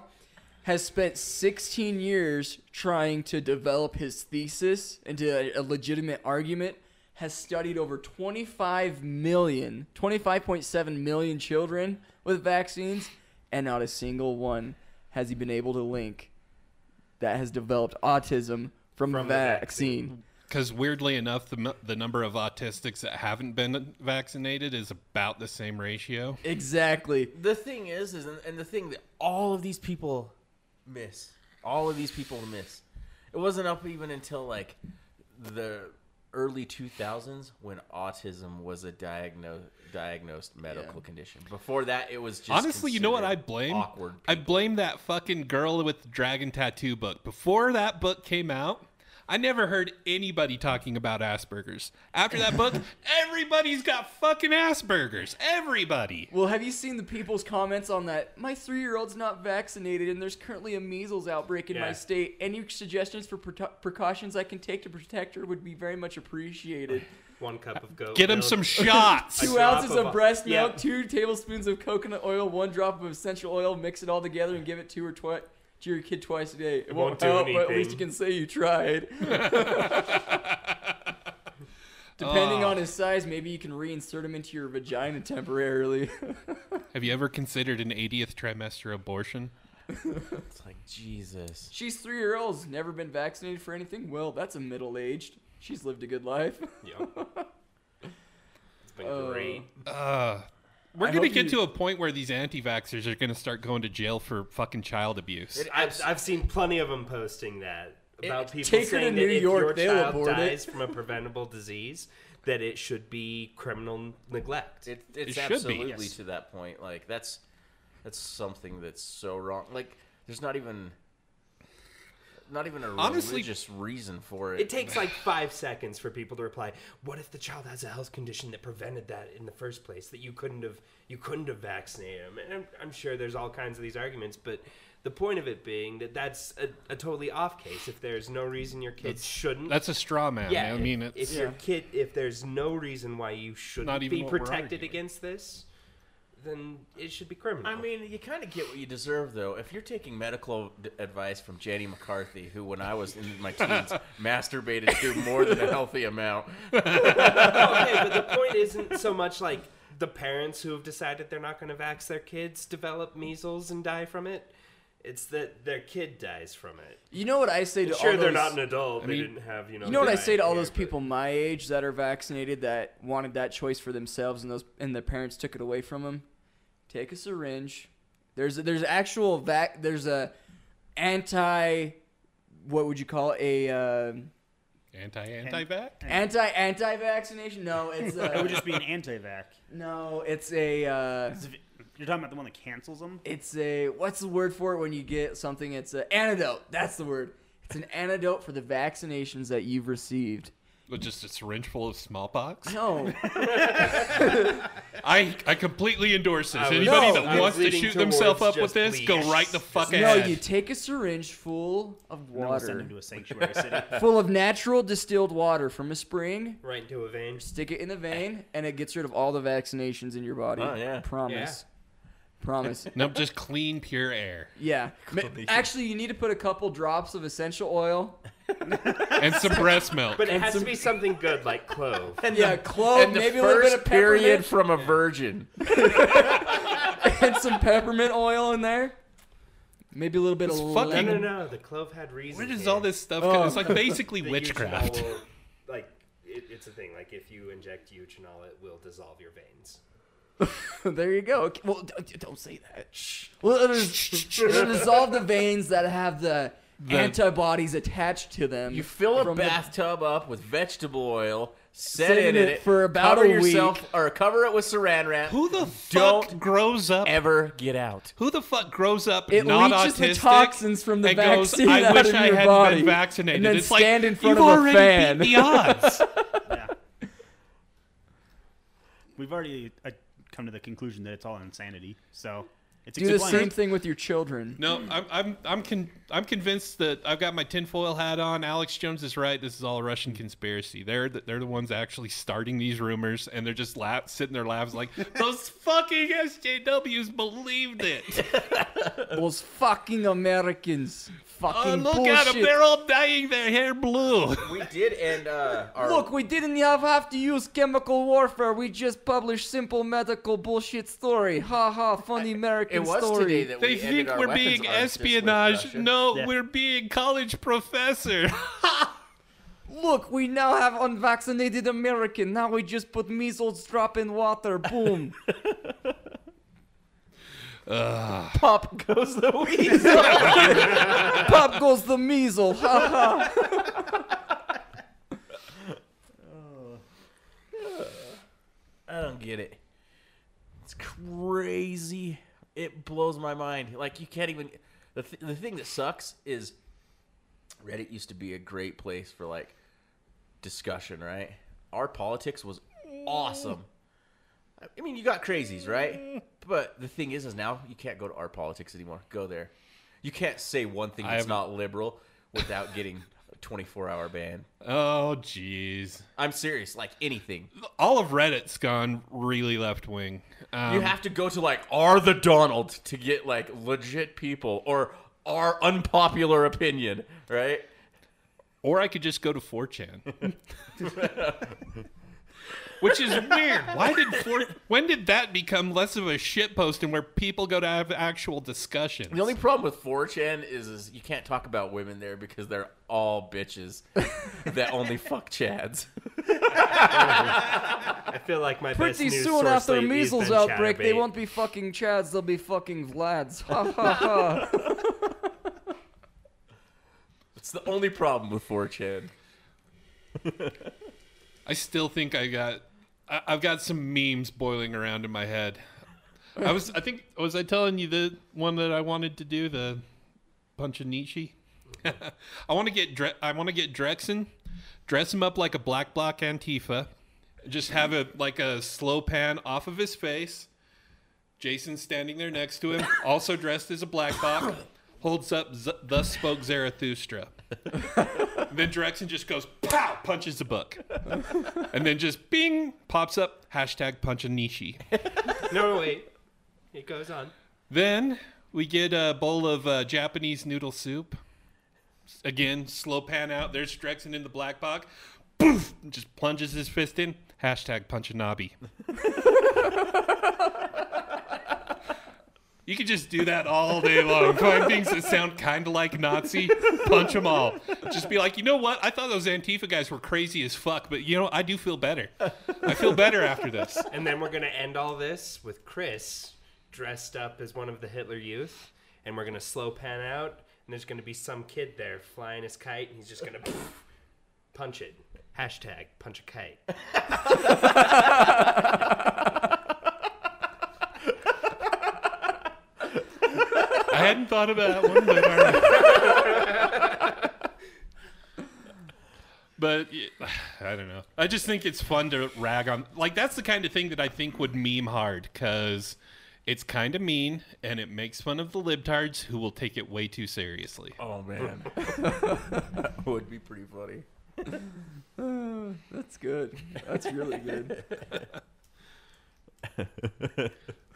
Speaker 1: has spent 16 years trying to develop his thesis into a, a legitimate argument. Has studied over 25 million, 25.7 million children with vaccines, and not a single one has he been able to link that has developed autism from,
Speaker 5: From
Speaker 1: the
Speaker 5: the
Speaker 1: vaccine.
Speaker 8: Because weirdly enough, the, the number of autistics that haven't been vaccinated is about the same ratio.
Speaker 1: Exactly.
Speaker 9: The thing is, is and- and the thing that all of these people miss, all of these people miss. It wasn't up even until like the early 2000s when autism was a diagnosed diagnosed medical condition. Before that, it was just
Speaker 8: Honestly, you know what I blame?
Speaker 9: Awkward.
Speaker 8: I blame that fucking girl with the dragon tattoo book. Before that book came out, I never heard anybody talking about Asperger's. After that book, everybody's got fucking Asperger's. Everybody.
Speaker 1: Well, have you seen the people's comments on that? My three year old's not vaccinated, and there's currently a measles outbreak in my state. Any suggestions for prote- precautions I can take to protect her would be very much appreciated.
Speaker 5: One cup of goat.
Speaker 8: Get him
Speaker 5: milk.
Speaker 8: some shots.
Speaker 1: Two ounces of,
Speaker 5: of-
Speaker 1: breast
Speaker 5: yeah.
Speaker 1: milk, two tablespoons of coconut oil, one drop of essential oil. Mix it all together and give it to her twice. To your kid twice a day. It, won't,
Speaker 5: won't do
Speaker 1: help, but at least you can say you tried. Depending
Speaker 8: Ah.
Speaker 1: on his size, maybe you can reinsert him into your vagina temporarily.
Speaker 8: Have you ever considered an 80th trimester abortion?
Speaker 9: It's like Jesus.
Speaker 1: She's three year olds, never been vaccinated for anything. Well, that's a middle aged. She's lived a good life.
Speaker 5: Yep. It's been
Speaker 1: Uh,
Speaker 5: great.
Speaker 8: Uh, we're going to get
Speaker 1: you-
Speaker 8: to a point where these anti vaxxers are going to start going to jail for fucking child abuse.
Speaker 5: I've, I've seen plenty of them posting that about people
Speaker 1: take her to
Speaker 5: saying
Speaker 1: New
Speaker 5: that if
Speaker 1: York,
Speaker 5: your child
Speaker 1: abort it.
Speaker 5: dies from a preventable disease, that it should be criminal neglect.
Speaker 9: It, it's
Speaker 8: It should be,
Speaker 9: absolutely
Speaker 7: yes.
Speaker 9: to that point. Like that's that's something that's so wrong. Like there's not even not even a
Speaker 8: Honestly-
Speaker 9: religious reason for it.
Speaker 5: It takes like five seconds for people to reply. What if the child has a health condition that prevented that in the first place? That you couldn't have you couldn't have vaccinated him. And I'm, I'm sure there's all kinds of these arguments, but the point of it being that that's a, a totally off case. If there's no reason your kid shouldn't,
Speaker 8: That's a straw man.
Speaker 5: yeah.
Speaker 8: I mean,
Speaker 5: if,
Speaker 8: it's,
Speaker 5: if your kid, if there's no reason why you shouldn't
Speaker 8: even
Speaker 5: be protected against this, then it should be criminal.
Speaker 9: I mean, you kind of get what you deserve, though. If you're taking medical d- advice from Jenny McCarthy, who, when I was in my teens, masturbated to more than a healthy amount,
Speaker 5: okay, but the point isn't so much like the parents who have decided they're not going to vax their kids develop measles and die from it. It's that their kid dies from it.
Speaker 1: You know what I say to all
Speaker 5: Sure,
Speaker 1: all
Speaker 5: they're not an adult. they
Speaker 8: mean-
Speaker 5: didn't have you know.
Speaker 1: You know what I say to all
Speaker 5: diet
Speaker 1: those
Speaker 5: care,
Speaker 1: people my age that are vaccinated that wanted that choice for themselves and those and the parents took it away from them? Take a syringe. There's a, there's actual vac there's a anti what would you call it? a uh,
Speaker 8: anti anti vac?
Speaker 1: anti anti vaccination? No, it's
Speaker 7: It would
Speaker 1: a,
Speaker 7: just be an anti-vac.
Speaker 1: no, it's a uh,
Speaker 7: You're talking about the one that cancels them.
Speaker 1: it's a what's the word for it when you get something? It's an antidote. That's the word. It's an antidote for the vaccinations that you've received.
Speaker 8: With just a syringe full of smallpox?
Speaker 1: No,
Speaker 8: I, I completely endorse this.
Speaker 5: I was-
Speaker 8: Anybody
Speaker 1: No,
Speaker 8: that
Speaker 5: I was
Speaker 8: wants to
Speaker 5: leading
Speaker 8: shoot themselves up with
Speaker 5: just
Speaker 8: this, go
Speaker 5: please.
Speaker 8: right the fuck
Speaker 1: no,
Speaker 8: ahead.
Speaker 1: you take a syringe full of
Speaker 7: And then we'll send
Speaker 1: water.
Speaker 7: them to a sanctuary city.
Speaker 1: full of natural distilled water from a spring.
Speaker 5: Right into a vein.
Speaker 1: Stick it in the vein, and it gets rid of all the vaccinations in your body.
Speaker 9: Oh, yeah.
Speaker 1: Promise. Promise.
Speaker 8: Nope, just clean, pure air.
Speaker 1: Yeah. Ma- Actually, you need to put a couple drops of essential oil.
Speaker 8: And some breast milk.
Speaker 5: But it
Speaker 1: And
Speaker 5: has
Speaker 1: some-
Speaker 5: to be something good, like clove.
Speaker 1: And yeah, clove,
Speaker 9: and the
Speaker 1: maybe a little bit of
Speaker 9: period from a virgin.
Speaker 1: and some peppermint oil in there. Maybe a little bit
Speaker 8: It's
Speaker 1: of
Speaker 8: fucking-
Speaker 5: no,
Speaker 1: lemon.
Speaker 5: no, no. The clove had reason.
Speaker 8: Where does all this stuff
Speaker 1: Oh.
Speaker 8: come? It's like oh.
Speaker 5: basically
Speaker 8: witchcraft.
Speaker 5: eugenol like it, it's a thing. Like if you inject eugenol, it will dissolve your veins.
Speaker 1: there you go. Okay, Well, d- d- don't say that. Shh. Well, it'll, it'll dissolve the veins that have the, antibodies attached to them.
Speaker 9: You fill a
Speaker 1: from the-
Speaker 9: bathtub up with vegetable oil, set it
Speaker 1: in
Speaker 9: in
Speaker 1: it
Speaker 9: it
Speaker 1: for about
Speaker 9: cover
Speaker 1: a
Speaker 9: yourself,
Speaker 1: week.
Speaker 9: or cover it with saran wrap.
Speaker 8: Who the
Speaker 9: Don't
Speaker 8: fuck grows up?
Speaker 9: ever get out?
Speaker 8: Who the fuck grows up
Speaker 1: It
Speaker 8: not
Speaker 1: leaches
Speaker 8: autistic
Speaker 1: the toxins from the
Speaker 8: and goes,
Speaker 1: vaccine
Speaker 8: I
Speaker 1: out
Speaker 8: wish
Speaker 1: of
Speaker 8: I
Speaker 1: your
Speaker 8: hadn't
Speaker 1: body,"
Speaker 8: been vaccinated.
Speaker 1: and then
Speaker 8: it's
Speaker 1: stand
Speaker 8: like,
Speaker 1: in front
Speaker 8: you've
Speaker 1: of a
Speaker 8: already
Speaker 1: fan."
Speaker 8: beat the odds.
Speaker 7: Yeah. We've already uh, come to the conclusion that it's all insanity. So it's
Speaker 1: Do the
Speaker 7: explained.
Speaker 1: same thing with your children.
Speaker 8: No, I'm I'm I'm con- I'm convinced that I've got my tinfoil hat on. Alex Jones is right. This is all a Russian conspiracy. They're the, they're the ones actually starting these rumors, and they're just la- sitting in their labs like those fucking SJWs believed it.
Speaker 1: Those fucking Americans. Fucking
Speaker 8: Oh, look
Speaker 1: bullshit.
Speaker 8: at them. They're all dyeing their hair blue.
Speaker 9: We did, and uh, our,
Speaker 1: Look, we didn't have, have to use chemical warfare. We just published simple medical bullshit story. Ha ha, funny American
Speaker 9: it was
Speaker 1: story.
Speaker 9: today that
Speaker 8: They
Speaker 9: we ended
Speaker 8: think
Speaker 9: our
Speaker 8: we're
Speaker 9: weapons
Speaker 8: being
Speaker 9: arms just with
Speaker 8: espionage. No,
Speaker 7: Yeah.
Speaker 8: we're being college professor.
Speaker 1: Look, we now have unvaccinated American. Now we just put measles drop in water. Boom.
Speaker 9: Pop goes the weasel.
Speaker 1: Pop goes the measles. Ha ha. Oh.
Speaker 9: I don't get it. It's crazy. It blows my mind. Like you can't even. The th- the thing that sucks is Reddit used to be a great place for like discussion, right? Our politics was awesome. I mean, you got crazies, right? But the thing is, is now you can't go to our politics anymore. Go there. You can't say one thing that's
Speaker 8: haven't-
Speaker 9: liberal without getting a 24 hour ban.
Speaker 8: oh, jeez.
Speaker 9: I'm serious. Like anything.
Speaker 8: All of Reddit's gone really left wing. Um,
Speaker 9: You have to go to like are the Donald to get like legit people or our unpopular opinion, right?
Speaker 8: or I could just go to 4chan. Which is weird. Why did 4 when did that become less of a shit post and where people go to have actual discussions?
Speaker 9: The only problem with 4chan is, is you can't talk about women there because they're all bitches that only fuck chads.
Speaker 5: I feel like my
Speaker 1: Pretty
Speaker 5: news
Speaker 1: soon
Speaker 5: source
Speaker 1: after
Speaker 5: lately has
Speaker 1: measles
Speaker 5: been
Speaker 1: outbreak, they won't be fucking Chads. They'll be fucking Vlads. Ha ha ha.
Speaker 9: It's the only problem with 4chan.
Speaker 8: I still think I got I, I've got some memes boiling around in my head. I was I think was I telling you the one that I wanted to do the punch of Nietzsche? I want to get Dre- I want to get Drexen, dress him up like a black bloc Antifa, just have a like a slow pan off of his face. Jason standing there next to him, also dressed as a black bloc, holds up Z- "Thus spoke Zarathustra." then Drexen just goes pow, punches the book, and then just bing pops up hashtag punch a Nishi.
Speaker 5: No, wait. It goes on.
Speaker 8: Then we get a bowl of uh, Japanese noodle soup. Again, slow pan out. There's Drexen in the black box. Poof! Just plunges his fist in. Hashtag punch a knobby. You could just do that all day long. Find things that sound kind of like Nazi, punch them all. Just be like, you know what? I thought those Antifa guys were crazy as fuck, but you know, I do feel better. I feel better after this.
Speaker 5: And then we're gonna end all this with Chris dressed up as one of the Hitler Youth, and we're gonna slow pan out, and there's gonna be some kid there flying his kite, and he's just gonna punch it. Hashtag punch a kite.
Speaker 8: I hadn't thought of that one, but all right. But yeah, I don't know. I just think it's fun to rag on. Like that's the kind of thing that I think would meme hard because it's kind of mean and it makes fun of the libtards who will take it way too seriously.
Speaker 9: Oh man, that would be pretty funny.
Speaker 1: Oh, that's good. That's really good.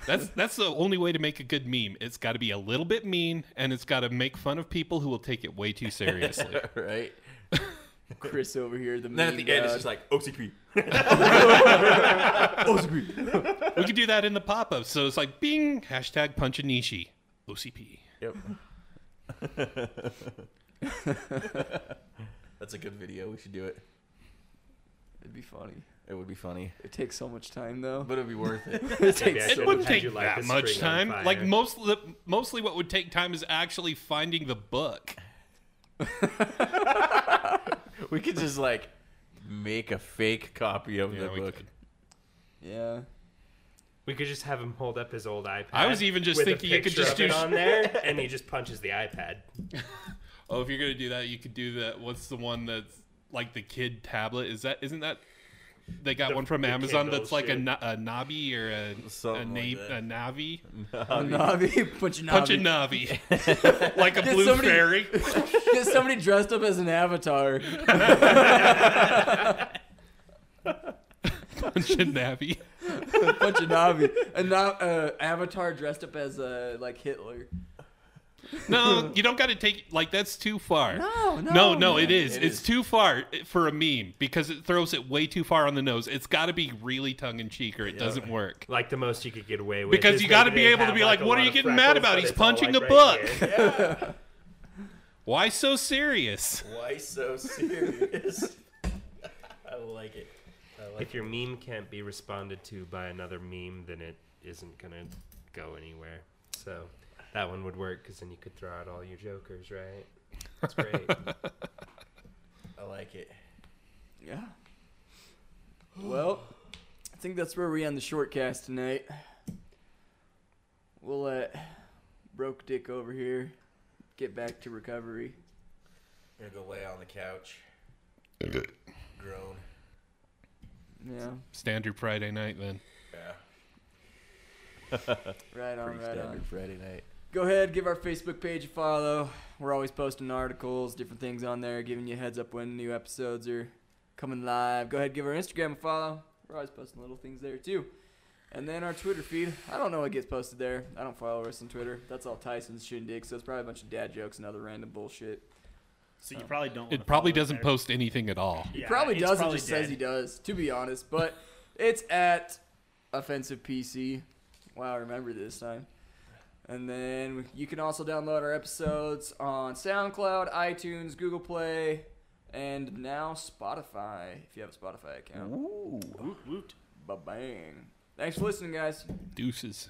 Speaker 8: That's that's the only way to make a good meme. It's got to be a little bit mean and it's got to make fun of people who will take it way too seriously.
Speaker 9: right?
Speaker 1: Chris over here, the
Speaker 9: And then at
Speaker 1: meme
Speaker 9: the end, it's just like oh, OCP. OCP.
Speaker 8: Oh, we could do that in the pop-up. So it's like bing hashtag punch a nishi OCP.
Speaker 9: Yep. That's a good video. We should do it.
Speaker 1: It'd be funny.
Speaker 9: It would be funny,
Speaker 1: It takes so much time though.
Speaker 9: but it'd be worth it.
Speaker 1: it takes
Speaker 5: should
Speaker 8: It wouldn't take
Speaker 5: you light
Speaker 8: that much time. Like
Speaker 5: fire.
Speaker 8: mostly, mostly what would take time is actually finding the book.
Speaker 9: we could just like make a fake copy of
Speaker 8: Yeah,
Speaker 9: the book.
Speaker 8: could.
Speaker 1: yeah.
Speaker 5: We could just have him hold up his old iPad.
Speaker 8: I was even just thinking you could just do
Speaker 5: it on there, and he just punches the iPad.
Speaker 8: Oh, if you're gonna do that, you could do that. What's the one that's like the kid tablet? Is that isn't that? They got
Speaker 5: The-
Speaker 8: one from Amazon
Speaker 5: Kindle
Speaker 8: that's like a, a Navi or a a,
Speaker 9: Something like
Speaker 8: na- a Navi.
Speaker 1: Navi, punch a Navi.
Speaker 8: Punch a Navi. like a
Speaker 1: Did
Speaker 8: blue
Speaker 1: somebody-
Speaker 8: fairy.
Speaker 1: Get somebody dressed up as an avatar.
Speaker 8: Punch a Navi.
Speaker 1: punch a Navi. A na- uh, avatar dressed up as uh, like Hitler.
Speaker 8: No, you don't got to take like that's too far.
Speaker 1: No, no,
Speaker 8: no, no.
Speaker 1: man.
Speaker 8: It is.
Speaker 9: It
Speaker 8: it's
Speaker 9: is.
Speaker 8: too far eh, for a meme because it throws it way too far on the nose. It's got to be really tongue in cheek, or it doesn't work.
Speaker 5: Like the most you could get away with.
Speaker 8: Because you gotta be able to be like,
Speaker 5: a
Speaker 8: "What are you getting mad about? He's punching
Speaker 5: like,
Speaker 8: a
Speaker 5: right
Speaker 8: book."
Speaker 5: here.
Speaker 8: Why so serious?
Speaker 9: Why so serious? I like it. I like
Speaker 5: If your meme can't be responded to by another meme, then it isn't gonna go anywhere. So that one would work because then you could throw out all your jokers, right? That's great.
Speaker 9: I like it.
Speaker 1: Yeah. Well, I think that's where we end the short cast tonight. We'll let Broke Dick over here get back to recovery.
Speaker 9: I'm gonna go lay on the couch. Groan.
Speaker 1: Yeah.
Speaker 8: Standard Friday night then.
Speaker 9: Yeah.
Speaker 1: Right on,
Speaker 9: Pretty
Speaker 1: right
Speaker 9: standard
Speaker 1: on.
Speaker 9: Friday night.
Speaker 1: Go ahead, give our Facebook page a follow. We're always posting articles, different things on there, giving you a heads up when new episodes are coming live. Go ahead, give our Instagram a follow. We're always posting little things there too. And then our Twitter feed. I don't know what gets posted there. I don't follow us on Twitter. That's all Tyson's shindig, so it's probably a bunch of dad jokes and other random bullshit.
Speaker 7: So you probably don't.
Speaker 8: It probably doesn't
Speaker 7: there.
Speaker 8: post anything at all.
Speaker 1: He probably
Speaker 7: it's
Speaker 1: does
Speaker 7: probably
Speaker 1: and just says he does, to be honest. But it's at offensive PC. Wow, I remember this time. And then you can also download our episodes on SoundCloud, iTunes, Google Play, and now Spotify. If you have a Spotify account.
Speaker 7: Woot, woot.
Speaker 1: Ba bang. Thanks for listening, guys.
Speaker 8: Deuces.